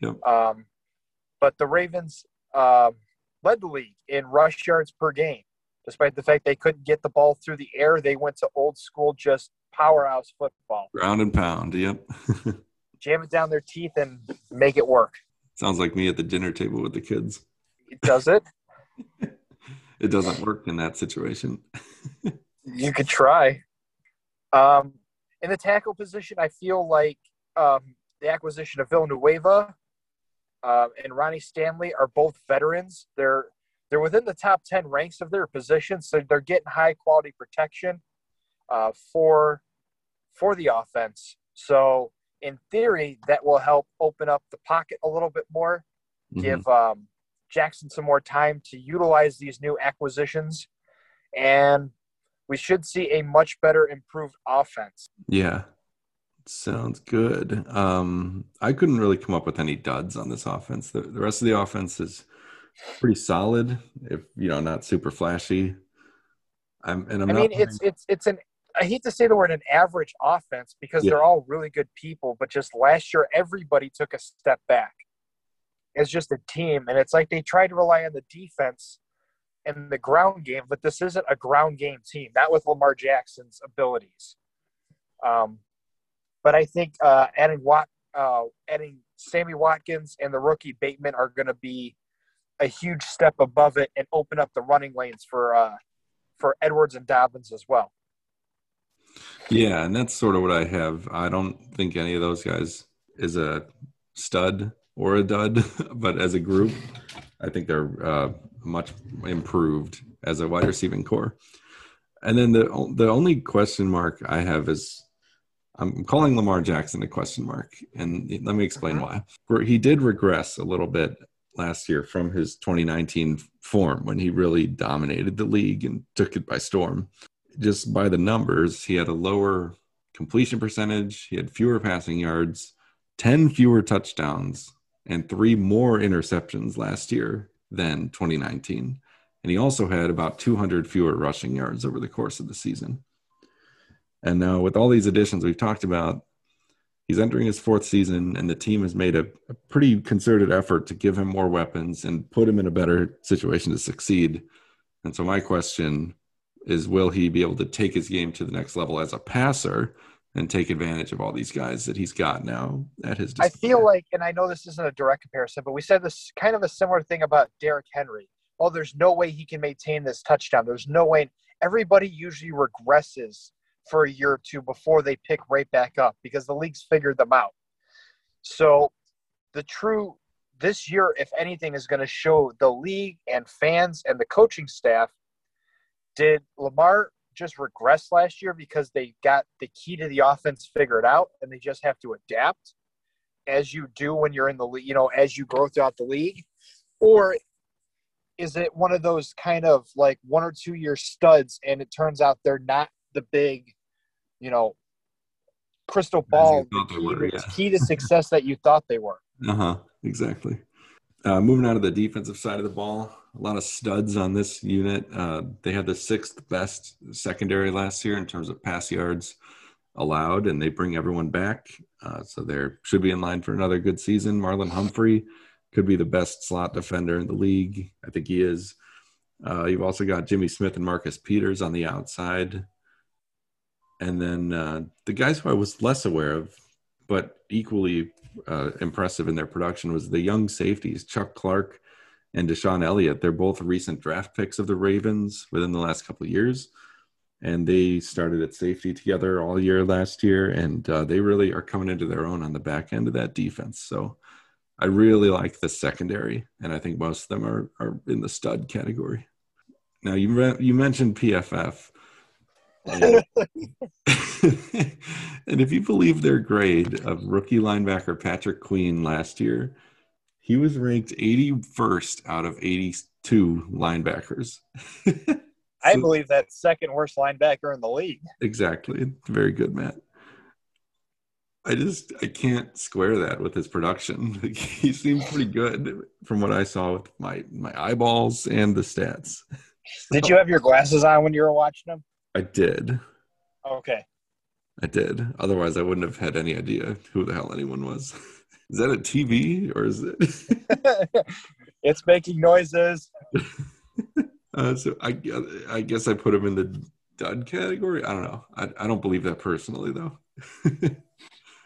Yep. Um, but the Ravens um, led the league in rush yards per game. Despite the fact they couldn't get the ball through the air, they went to old school, just powerhouse football. Ground and pound. Yep. Jam it down their teeth and make it work. Sounds like me at the dinner table with the kids. Does it? It doesn't work in that situation. You could try. Um, in the tackle position, I feel like um, the acquisition of Villanueva uh, and Ronnie Stanley are both veterans. They're they're within the top ten ranks of their position, so they're getting high quality protection uh, for for the offense. So in theory, that will help open up the pocket a little bit more, Mhm. give um, Jackson some more time to utilize these new acquisitions, and we should see a much better improved offense. Yeah. Sounds good. Um, I couldn't really come up with any duds on this offense. The, the rest of the offense is pretty solid, if you know, not super flashy. I'm and I'm I mean, it's it's it's an I hate to say the word an average offense because Yeah. they're all really good people, but just last year everybody took a step back. as just a team, and it's like they tried to rely on the defense in the ground game, but this isn't a ground game team, not with Lamar Jackson's abilities. Um, but I think uh, adding Wat, uh, adding Sammy Watkins and the rookie Bateman are going to be a huge step above it and open up the running lanes for uh, for Edwards and Dobbins as well. Yeah, and that's sort of what I have. I don't think any of those guys is a stud or a dud, but as a group, I think they're uh, much improved as a wide receiving core. And then the the only question mark I have is I'm calling Lamar Jackson a question mark, and let me explain uh-huh. why. He did regress a little bit last year from his 2019 form when he really dominated the league and took it by storm. Just by the numbers, he had a lower completion percentage, he had fewer passing yards, 10 fewer touchdowns, and three more interceptions last year than 2019. And he also had about 200 fewer rushing yards over the course of the season. And now, with all these additions we've talked about, he's entering his fourth season, and the team has made a, a, pretty concerted effort to give him more weapons and put him in a better situation to succeed. And so, my question is will he be able to take his game to the next level as a passer and take advantage of all these guys that he's got now at his disposal? I feel like, and I know this isn't a direct comparison, but we said this kind of a similar thing about Derrick Henry. Oh, there's no way he can maintain this touchdown. There's no way. Everybody usually regresses for a year or two before they pick right back up because the league's figured them out. So the true this year, if anything, is going to show the league and fans and the coaching staff did Lamar just regress last year because they got the key to the offense figured out and they just have to adapt as you do when you're in the league, you know, as you grow throughout the league? Or is it one of those kind of like one or two year studs and it turns out they're not the big you know, crystal ball key, were, yeah. key to success that you thought they were. Uh huh. Exactly. Uh, moving on to the defensive side of the ball, a lot of studs on this unit. Uh, they had the sixth best secondary last year in terms of pass yards allowed, and they bring everyone back. Uh, so they should be in line for another good season. Marlon Humphrey could be the best slot defender in the league. I think he is. Uh, you've also got Jimmy Smith and Marcus Peters on the outside. And then uh, the guys who I was less aware of, but equally uh, impressive in their production, was the young safeties, Chuck Clark and DeShon Elliott. They're both recent draft picks of the Ravens within the last couple of years. And they started at safety together all year last year, and uh, they really are coming into their own on the back end of that defense. So I really like the secondary, and I think most of them are, are in the stud category. Now you re- you mentioned PFF. And, and if you believe their grade of rookie linebacker Patrick Queen last year, he was ranked 81st out of 82 linebackers. I believe that second worst linebacker in the league. Exactly. Very good, Matt. I just I can't square that with his production. he seemed pretty good from what I saw with my my eyeballs and the stats. Did you have your glasses on when you were watching him? I did. Okay. I did. Otherwise, I wouldn't have had any idea who the hell anyone was. Is that a TV or is it? it's making noises. uh, so I, I guess I put him in the dud category. I don't know. I, I don't believe that personally, though.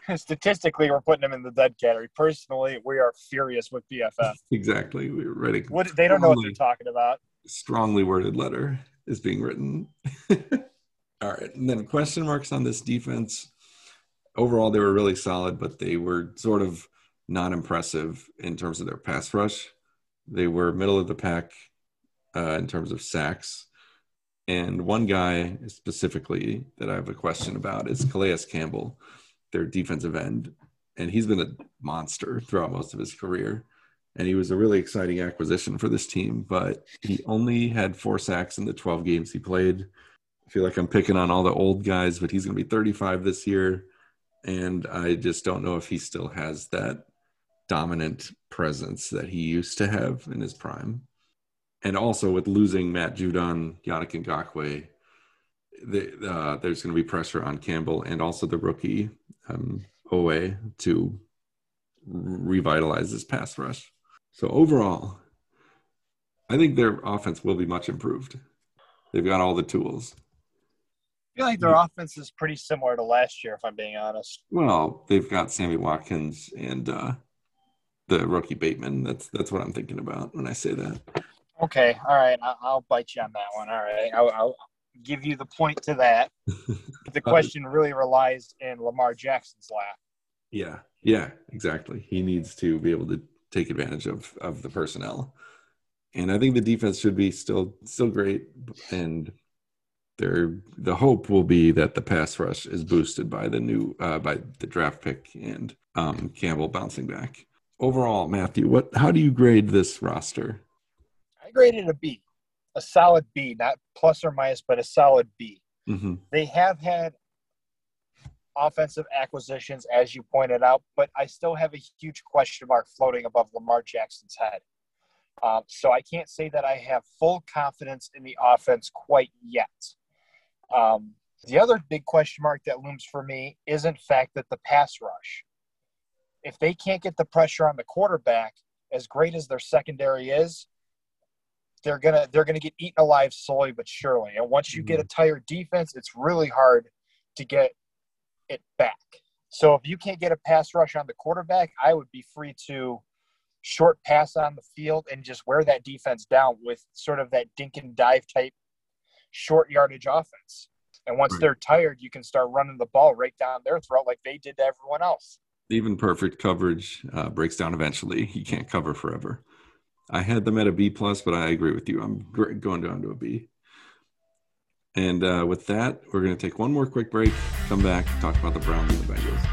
Statistically, we're putting him in the dud category. Personally, we are furious with PFF. exactly. We're writing. What they don't know what they're talking about. Strongly worded letter is being written. All right. And then question marks on this defense. Overall, they were really solid, but they were sort of not impressive in terms of their pass rush. They were middle of the pack uh, in terms of sacks. And one guy specifically that I have a question about is Calais Campbell, their defensive end. And he's been a monster throughout most of his career and he was a really exciting acquisition for this team. But he only had four sacks in the 12 games he played. I feel like I'm picking on all the old guys, but he's going to be 35 this year, and I just don't know if he still has that dominant presence that he used to have in his prime. And also with losing Matt Judon, Yannick Ngakoue, the, uh, there's going to be pressure on Campbell and also the rookie um, Oweh to revitalize this pass rush. So overall, I think their offense will be much improved. They've got all the tools. I feel like their offense is pretty similar to last year, if I'm being honest. Well, they've got Sammy Watkins and uh, the rookie Bateman. That's that's what I'm thinking about when I say that. Okay, all right, I'll bite you on that one. All right, I'll, I'll give you the point to that. The question really relies in Lamar Jackson's lap. Yeah, yeah, exactly. He needs to be able to take advantage of of the personnel, and I think the defense should be still still great. And there, the hope will be that the pass rush is boosted by the new uh, by the draft pick and um, Campbell bouncing back. Overall, Matthew, what how do you grade this roster? I graded a B, a solid B, not plus or minus, but a solid B. Mm-hmm. They have had offensive acquisitions, as you pointed out, but I still have a huge question mark floating above Lamar Jackson's head. Um, so I can't say that I have full confidence in the offense quite yet. Um, the other big question mark that looms for me is, in fact, that the pass rush. If they can't get the pressure on the quarterback, as great as their secondary is, they're gonna they're gonna get eaten alive slowly but surely. And once you get mm-hmm. a tired defense, it's really hard to get it back. So if you can't get a pass rush on the quarterback, I would be free to short pass on the field and just wear that defense down with sort of that dink and dive type short yardage offense. And once Right. they're tired, you can start running the ball right down their throat like they did to everyone else. Even perfect coverage uh, breaks down eventually. You can't cover forever. I had them at a B plus, but I agree with you. I'm going down to a B. And uh, with that, we're going to take one more quick break. Come back, talk about the Browns and the Bengals.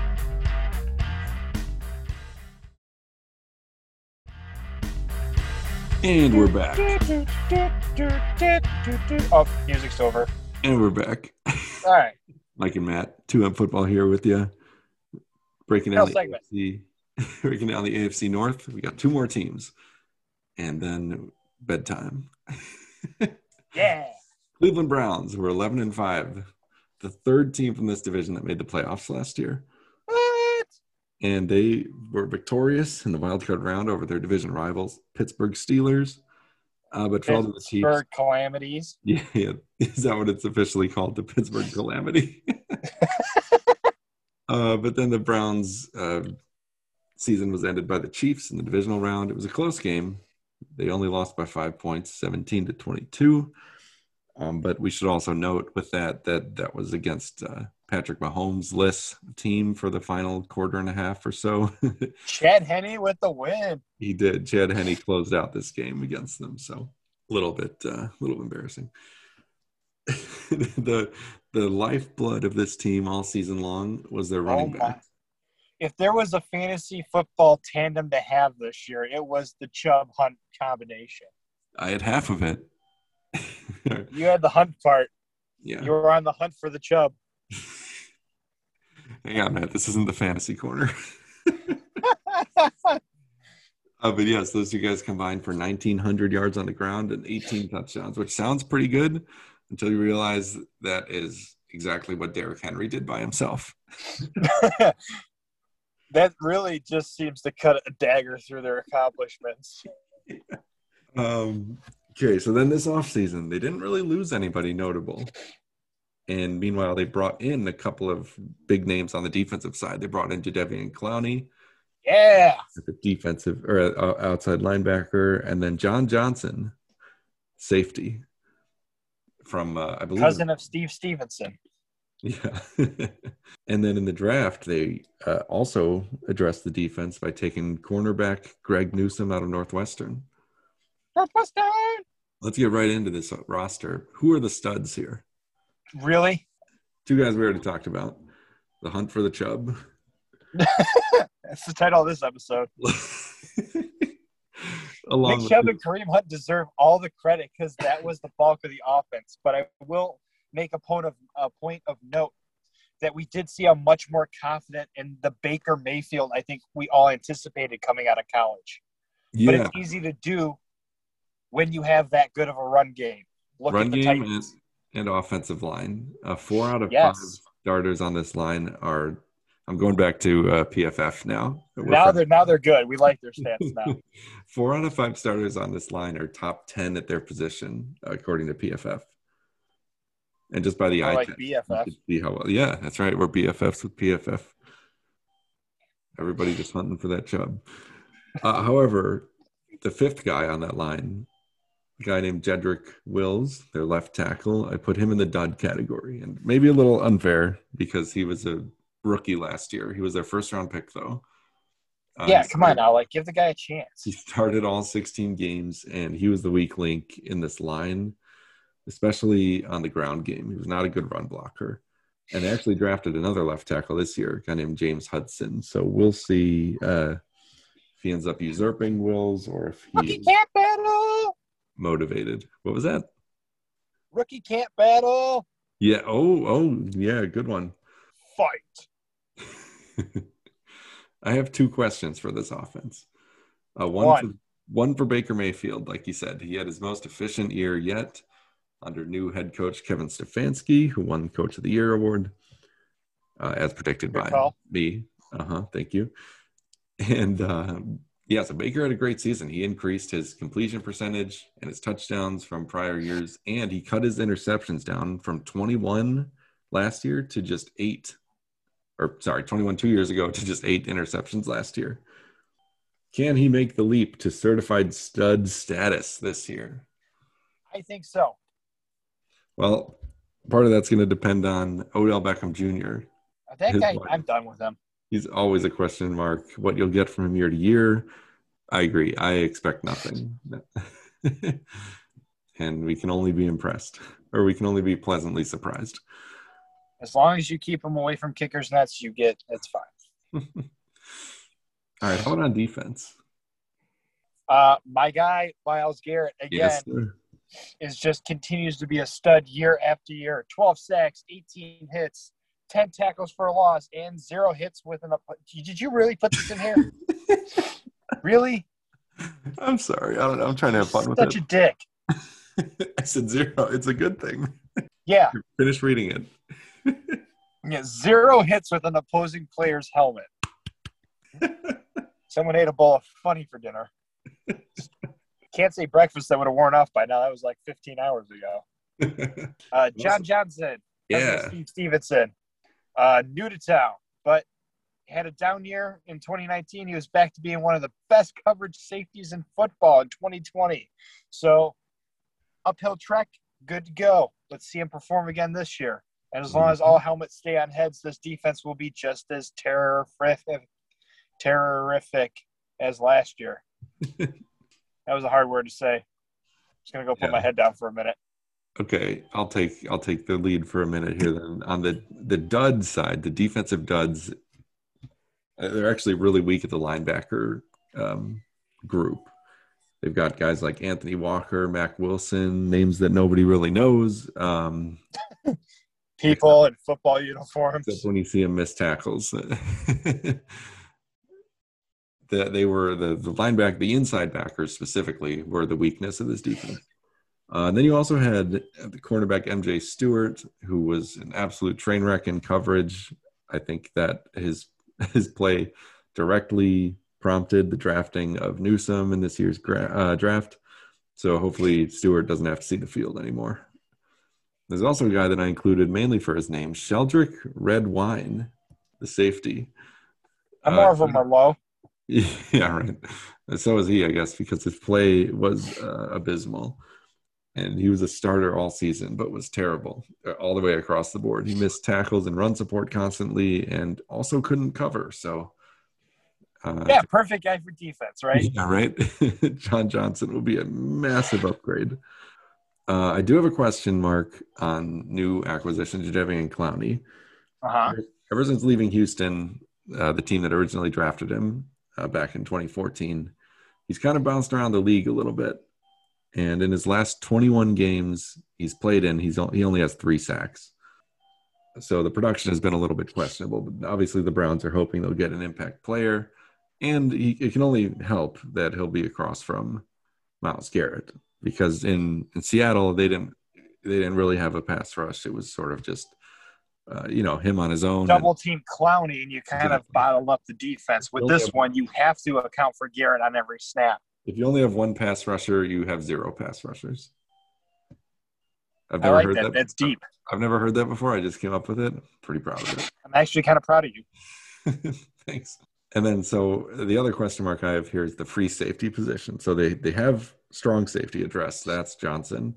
And we're back. Oh, music's over. And we're back. All right. Mike and Matt, 2M football here with you. Breaking down, the. AFC, breaking down the AFC North. We got two more teams. And then bedtime. Yeah. Cleveland Browns were 11 and 5, the third team from this division that made the playoffs last year. What? And they were victorious in the wild card round over their division rivals, Pittsburgh Steelers. Uh, but fell to the Chiefs. Pittsburgh calamities. Yeah, yeah, is that what it's officially called? The Pittsburgh Calamity. Uh, but then the Browns' uh, season was ended by the Chiefs in the divisional round. It was a close game. They only lost by five points, 17 to 22. Um, but we should also note with that that that was against uh, Patrick Mahomes' list team for the final quarter and a half or so. Chad Henne with the win. he did. Chad Henne closed out this game against them, so a little bit, a uh, little embarrassing. the the lifeblood of this team all season long was their running Oh back. If there was a fantasy football tandem to have this year, it was the Chubb Hunt combination. I had half of it. You had the Hunt part. yeah. You were on the hunt for the Chubb. Hang on, Matt. This isn't the fantasy corner. Uh, but yes, those two guys combined for 1,900 yards on the ground and 18 touchdowns, which sounds pretty good until you realize that is exactly what Derrick Henry did by himself. that really just seems to cut a dagger through their accomplishments. Um, okay, so then this offseason, they didn't really lose anybody notable. And meanwhile, they brought in a couple of big names on the defensive side. They brought in Jadeveon Clowney, Yeah. the defensive or uh, outside linebacker, and then John Johnson, safety from uh, I believe Cousin of Steve Stevenson. Yeah. and then in the draft, they uh, also addressed the defense by taking cornerback Greg Newsome out of Northwestern. Northwestern. Let's get right into this roster. Who are the studs here? Really? Two guys we already talked about. The hunt for the chub. That's the title of this episode. Along Nick Chubb and Kareem Hunt deserve all the credit because that was the bulk of the offense. But I will make a point of a point of note that we did see a much more confident in the Baker Mayfield. I think we all anticipated coming out of college. yeah. But it's easy to do when you have that good of a run game. Look run game and, and offensive line. Uh, four out of Yes. five starters on this line are I'm going back to uh, PFF now. We're now from- they're now they're good. We like their stats now. Four out of five starters on this line are top 10 at their position, according to PFF. And just by the I eye like test, BFF. see how well. Yeah, that's right. We're BFFs with PFF. Everybody just hunting for that job. Uh, however, the fifth guy on that line, a guy named Jedrick Wills, their left tackle, I put him in the dud category. And maybe a little unfair because he was a rookie last year. He was their first round pick, though. Uh, yeah, come on started- now. Like, give the guy a chance. he started all 16 games and he was the weak link in this line, especially on the ground game. He was not a good run blocker. And they actually drafted another left tackle this year, a guy named James Hudson. So we'll see uh, if he ends up usurping Wills or if he Rookie can't battle. motivated. What was that? Rookie can't battle. Yeah. Oh, oh, yeah. Good one. Fight. I have two questions for this offense. Uh, one, One. For, one for Baker Mayfield, like you said, he had his most efficient year yet under new head coach Kevin Stefanski, who won Coach of the Year award, uh, as predicted Good by call. me. Uh huh. Thank you. And uh, yeah, so Baker had a great season. He increased his completion percentage and his touchdowns from prior years, and he cut his interceptions down from 21 last year to just eight or sorry, 21 two years ago to just eight interceptions last year. Can he make the leap to certified stud status this year? I think so. Well, part of that's going to depend on Odell Beckham Jr. Uh, that His guy. I'm done with him. He's always a question mark. What you'll get from him year to year, I agree. I expect nothing. and we can only be impressed, or we can only be pleasantly surprised. As long as you keep them away from kickers' nets, you get it's fine. All right, how about on defense? Uh, my guy Myles Garrett again Yes, is just continues to be a stud year after year. 12 sacks, 18 hits, 10 tackles for a loss, and zero hits with an. Did you really put this in here? really? I'm sorry. I don't know. I'm trying to have fun with it. Such a dick. I said zero. It's a good thing. Yeah, Finish reading it. Yeah, zero hits with an opposing player's helmet. Someone ate a bowl of funny for dinner. Can't say breakfast that would have worn off by now. That was like 15 hours ago. Uh, John Johnson, yeah. Steve Stevenson, uh, new to town, but had a down year in 2019. He was back to being one of the best coverage safeties in football in 2020. So, uphill trek, good to go. Let's see him perform again this year. And as long as all helmets stay on heads, this defense will be just as terrific, terrific as last year. that was a hard word to say. I'm Just gonna go put Yeah. my head down for a minute. Okay, I'll take I'll take the lead for a minute here. Then on the the dud side, the defensive duds, uh, they're actually really weak at the linebacker um, group. They've got guys like Anthony Walker, Mack Wilson, names that nobody really knows. Um, People in football uniforms. except when you see him miss tackles. that they were the the linebacker, the inside backers specifically were the weakness of this defense. Uh, then you also had the cornerback MJ Stewart, who was an absolute train wreck in coverage. I think that his his play directly prompted the drafting of Newsome in this year's gra- uh, draft. So hopefully Stewart doesn't have to see the field anymore. There's also a guy that I included mainly for his name, Sheldrick Redwine, the safety. I'm Uh, more of a Merlot. Yeah, right. And so was he, I guess, because his play was uh, abysmal. And he was a starter all season, but was terrible uh, all the way across the board. He missed tackles and run support constantly and also couldn't cover. So, uh, Yeah, perfect guy for defense, right? yeah, right. John Johnson will be a massive upgrade. Uh, I do have a question mark on new acquisition, Jadeveon Clowney. Uh huh. Ever since leaving Houston, uh, the team that originally drafted him uh, back in 2014, he's kind of bounced around the league a little bit. And in his last 21 games he's played in, he's he only has three sacks. So the production has been a little bit questionable. But obviously, the Browns are hoping they'll get an impact player, and he, it can only help that he'll be across from Myles Garrett because in, in Seattle they didn't they didn't really have a pass rush. It was sort of just uh, you know, him on his own. double team Clowney, and you kind of bottle up the defense. With this have- one, you have to account for Garrett on every snap. If you only have one pass rusher, you have zero pass rushers. I've I never like heard that. that. That's deep. I've never heard that before. I just came up with it. Pretty proud of it. I'm actually kind of proud of you. Thanks. And then, so the other question mark I have here is the free safety position. So they they have strong safety address. That's Johnson.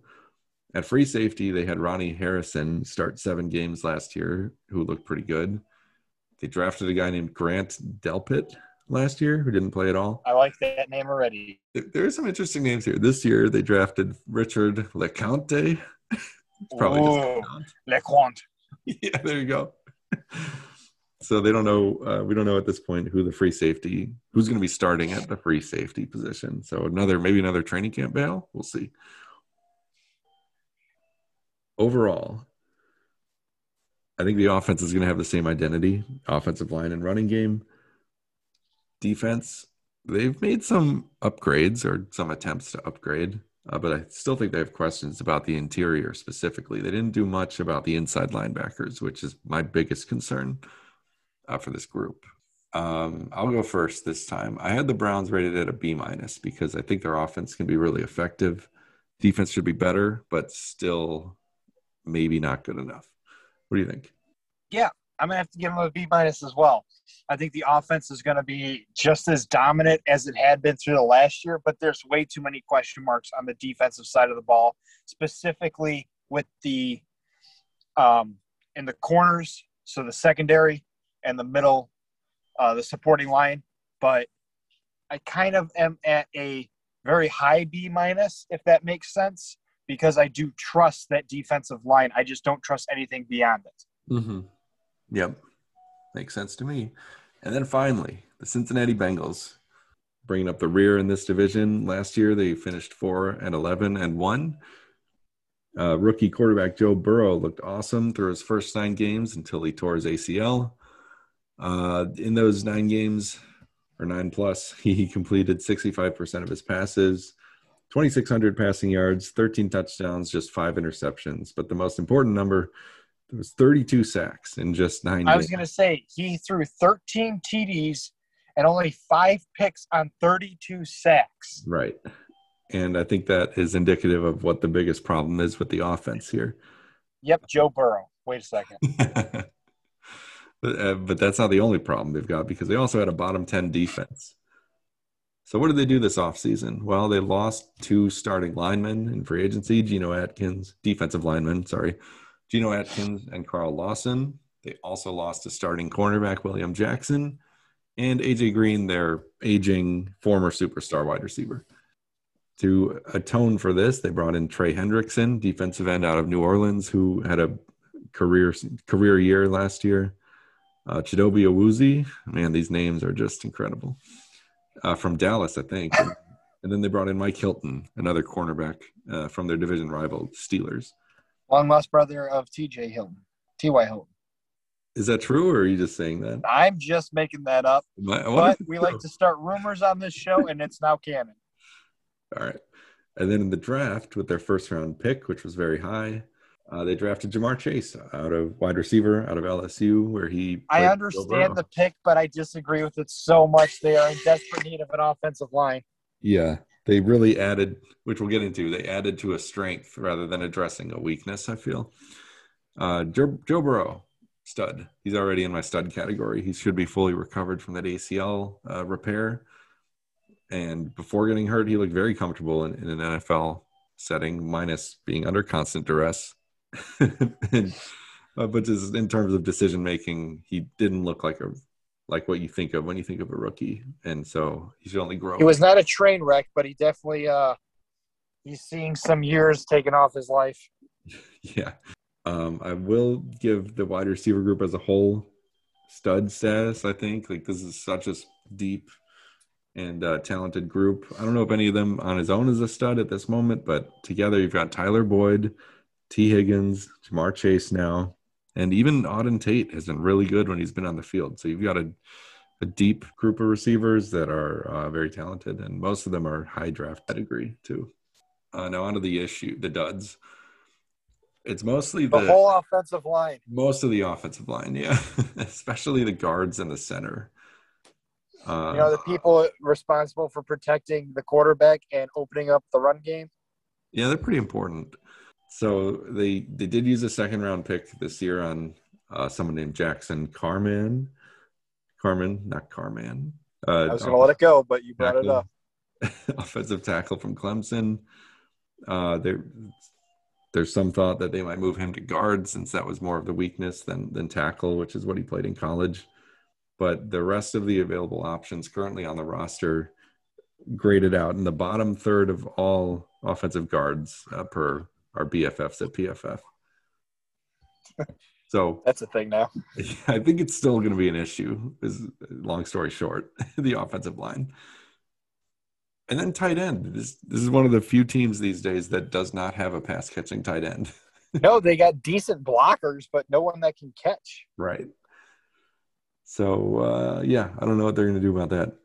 At free safety, they had Ronnie Harrison start seven games last year, who looked pretty good. They drafted a guy named Grant Delpit last year, who didn't play at all. I like that name already. There are some interesting names here. This year, they drafted Richard LeConte. Probably just. LeQuant. yeah, there you go. So they don't know. Uh, we don't know at this point who the free safety, who's going to be starting at the free safety position. So another, maybe another training camp battle. We'll see. Overall, I think the offense is going to have the same identity: offensive line and running game. Defense, they've made some upgrades or some attempts to upgrade. Uh, but I still think they have questions about the interior specifically. They didn't do much about the inside linebackers, which is my biggest concern uh, for this group. Um, I'll go first this time. I had the Browns rated at a B minus because I think their offense can be really effective. Defense should be better, but still maybe not good enough. What do you think? Yeah, I'm gonna have to give them a B minus as well. I think the offense is gonna be just as dominant as it had been through the last year, but there's way too many question marks on the defensive side of the ball, specifically with the um in the corners, so the secondary and the middle, uh, the supporting line. But I kind of am at a very high B minus, if that makes sense, because I do trust that defensive line. I just don't trust anything beyond it. Mm-hmm. Yep. Makes sense to me. And then finally, the Cincinnati Bengals bringing up the rear in this division. Last year, they finished 4 and 11 and 1. Uh, rookie quarterback Joe Burrow looked awesome through his first nine games until he tore his ACL. Uh, in those nine games, or nine plus, he completed 65% of his passes, 2,600 passing yards, 13 touchdowns, just five interceptions. But the most important number there was 32 sacks in just nine I was going to say he threw 13 TDs and only five picks on 32 sacks. Right. And I think that is indicative of what the biggest problem is with the offense here. Yep, Joe Burrow. Wait a second. but, uh, but that's not the only problem they've got because they also had a bottom 10 defense. So what did they do this offseason? Well, they lost two starting linemen in free agency, Geno Atkins, defensive linemen, sorry, Geno Atkins and Carl Lawson. They also lost a starting cornerback, William Jackson, and AJ Green, their aging former superstar wide receiver. To atone for this, they brought in Trey Hendrickson, defensive end out of New Orleans, who had a career career year last year. Uh, Chidobe Awuzie, man, these names are just incredible. Uh, from Dallas, I think. And, and then they brought in Mike Hilton, another cornerback uh, from their division rival Steelers. Long lost brother of TJ Hilton, T.Y. Hilton. Is that true, or are you just saying that? I'm just making that up, I but we true. like to start rumors on this show, and it's now canon. All right. And then in the draft, with their first round pick, which was very high, uh, they drafted Ja'Marr Chase out of wide receiver out of LSU, where he. I played with Joe understand the pick, but I disagree with it so much. They are in desperate need of an offensive line. Yeah, they really added, which we'll get into. They added to a strength rather than addressing a weakness. I feel. Uh, Joe, Joe Burrow, stud. He's already in my stud category. He should be fully recovered from that ACL uh, repair. And before getting hurt, he looked very comfortable in, in an NFL setting, minus being under constant duress. and, uh, but just in terms of decision making, he didn't look like a like what you think of when you think of a rookie. And so he should only grow. He was not a train wreck, but he definitely uh he's seeing some years taken off his life. Yeah. Um, I will give the wide receiver group as a whole stud status, I think. Like, this is such a deep and uh, talented group. I don't know if any of them on his own is a stud at this moment, but together you've got Tyler Boyd, Tee Higgins, Ja'Marr Chase now, and even Auden Tate has been really good when he's been on the field. So you've got a, a deep group of receivers that are uh, very talented, and most of them are high draft pedigree, too. Uh, now, onto the issue, the duds. It's mostly The the, whole offensive line. most of the offensive line, yeah, especially the guards and the center. Uh, You know, the people responsible for protecting the quarterback and opening up the run game. Yeah, they're pretty important. So they they did use a second round pick this year on uh, someone named Jackson Carman. Carmen, not Carman. Uh, I was going to let it go, but you brought it up. offensive tackle from Clemson. Uh, there, there's some thought that they might move him to guard since that was more of the weakness than than tackle, which is what he played in college. But the rest of the available options currently on the roster graded out in the bottom third of all offensive guards uh, per our BFFs at PFF. So That's a thing now. I think it's still going to be an issue. Is long story short, the offensive line, and then tight end. This this is one of the few teams these days that does not have a pass catching tight end. No, they got decent blockers, but no one that can catch. Right. So uh, yeah, I don't know what they're going to do about that.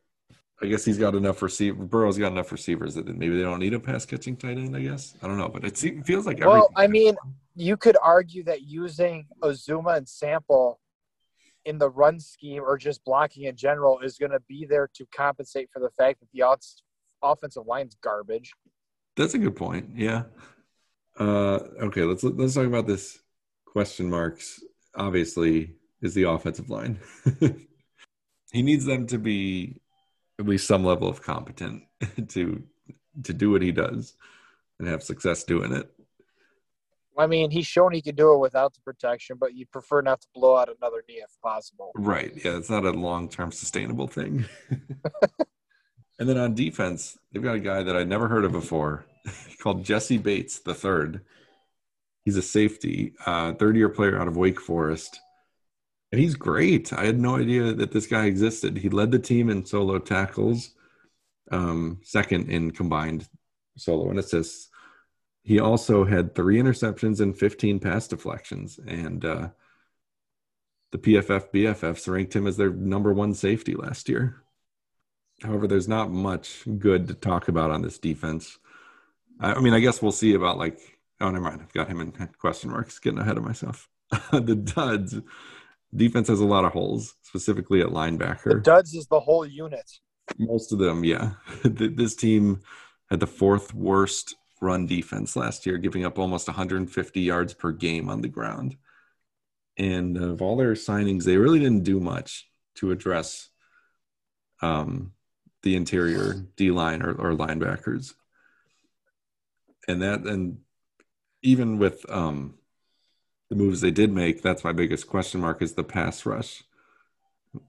I guess he's got enough receiver. Burrow's got enough receivers that maybe they don't need a pass catching tight end. I guess I don't know, but it feels like. Well, I mean, you could argue that using Uzomah and Sample in the run scheme or just blocking in general is going to be there to compensate for the fact that the off- offensive line's garbage. That's a good point. Yeah. Uh, okay, let's let's talk about this question marks. Obviously, is the offensive line. he needs them to be at least some level of competent to to do what he does and have success doing it. I mean, he's shown he can do it without the protection, but you'd prefer not to blow out another knee if possible. Right. Yeah, it's not a long term sustainable thing. and then on defense, they've got a guy that I'd never heard of before called Jessie Bates the third. He's a safety, uh, third year player out of Wake Forest. And he's great. I had no idea that this guy existed. He led the team in solo tackles, um, second in combined solo and assists. He also had three interceptions and 15 pass deflections. And uh, the PFF BFFs ranked him as their number one safety last year. However, there's not much good to talk about on this defense. I, I mean, I guess we'll see about like, oh, never mind. I've got him in question marks, getting ahead of myself. the duds defense has a lot of holes, specifically at The linebacker. duds is the whole unit. Most of them, yeah. This team had the fourth worst run defense last year, giving up almost 150 yards per game on the ground. And of all their signings, they really didn't do much to address um, the interior D line or, or linebackers. And that, and even with um, the moves they did make, that's my biggest question mark is the pass rush.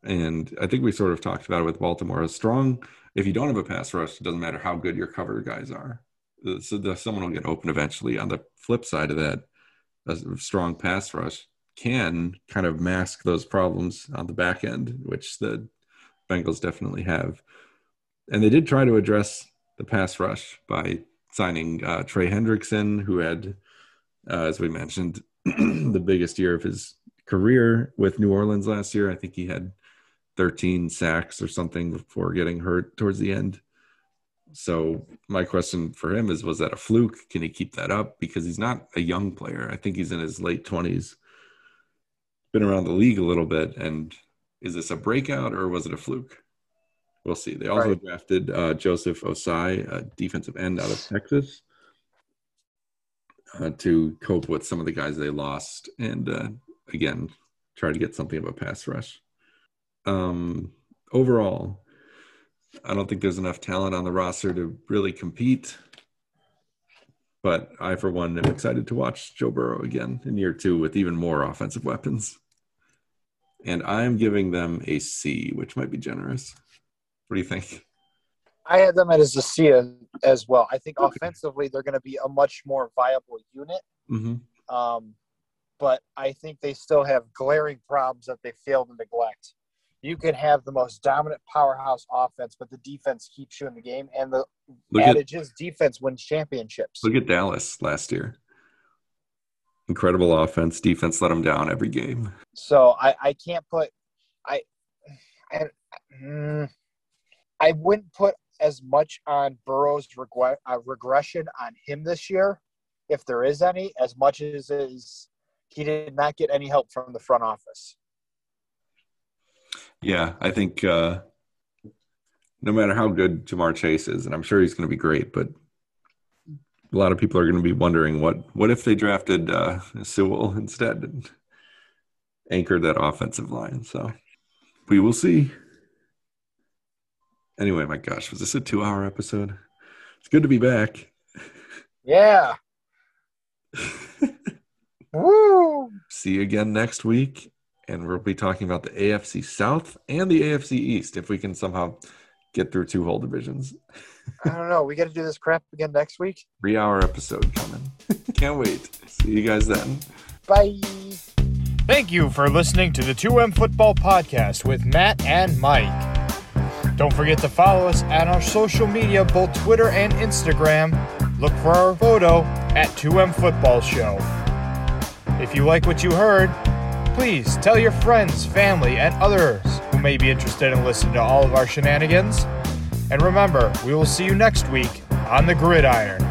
And I think we sort of talked about it with Baltimore. A strong, if you don't have a pass rush, it doesn't matter how good your cover guys are. So the, someone will get open eventually. On the flip side of that, a strong pass rush can kind of mask those problems on the back end, which the Bengals definitely have. And they did try to address the pass rush by signing uh, Trey Hendrickson, who had, uh, as we mentioned, the biggest year of his career with New Orleans last year. I think he had 13 sacks or something before getting hurt towards the end. So my question for him is was that a fluke? Can he keep that up because he's not a young player. I think he's in his late 20s. Been around the league a little bit and is this a breakout or was it a fluke? We'll see. They also Right. drafted uh, Joseph Ossai, a defensive end out of Texas uh, to cope with some of the guys they lost and uh, again try to get something of a pass rush. Um, overall i don't think there's enough talent on the roster to really compete but i for one am excited to watch joe burrow again in year two with even more offensive weapons. And i'm giving them a c which might be generous. What do you think I had them as a C as, well. I think offensively they're going to be a much more viable unit. mm-hmm. Um, but I think they still have glaring problems that they fail to neglect. You could have the most dominant powerhouse offense, but the defense keeps you in the game. And the look at is defense wins championships. Look at Dallas last year. Incredible offense. Defense let them down every game. So I, I can't put I and mm, I wouldn't put as much on Burrow's uh, regression on him this year if there is any, as much as is he did not get any help from the front office. Yeah, I think uh, no matter how good Ja'Marr Chase is, and I'm sure he's going to be great, but a lot of people are going to be wondering what what if they drafted uh, Sewell instead and anchored that offensive line. So we will see. Anyway, my gosh, was this a two hour episode? It's good to be back. Yeah. Woo! See you again next week. And we'll be talking about the AFC South and the AFC East if we can somehow get through two whole divisions. I don't know. We got to do this crap again next week. Three hour episode coming. Can't wait. See you guys then. Bye. Thank you for listening to the 2M Football Podcast with Matt and Mike. Don't forget to follow us on our social media, both Twitter and Instagram. Look for our photo at 2M Football Show. If you like what you heard, please tell your friends, family, and others who may be interested in listening to all of our shenanigans. And remember, we will see you next week on the gridiron.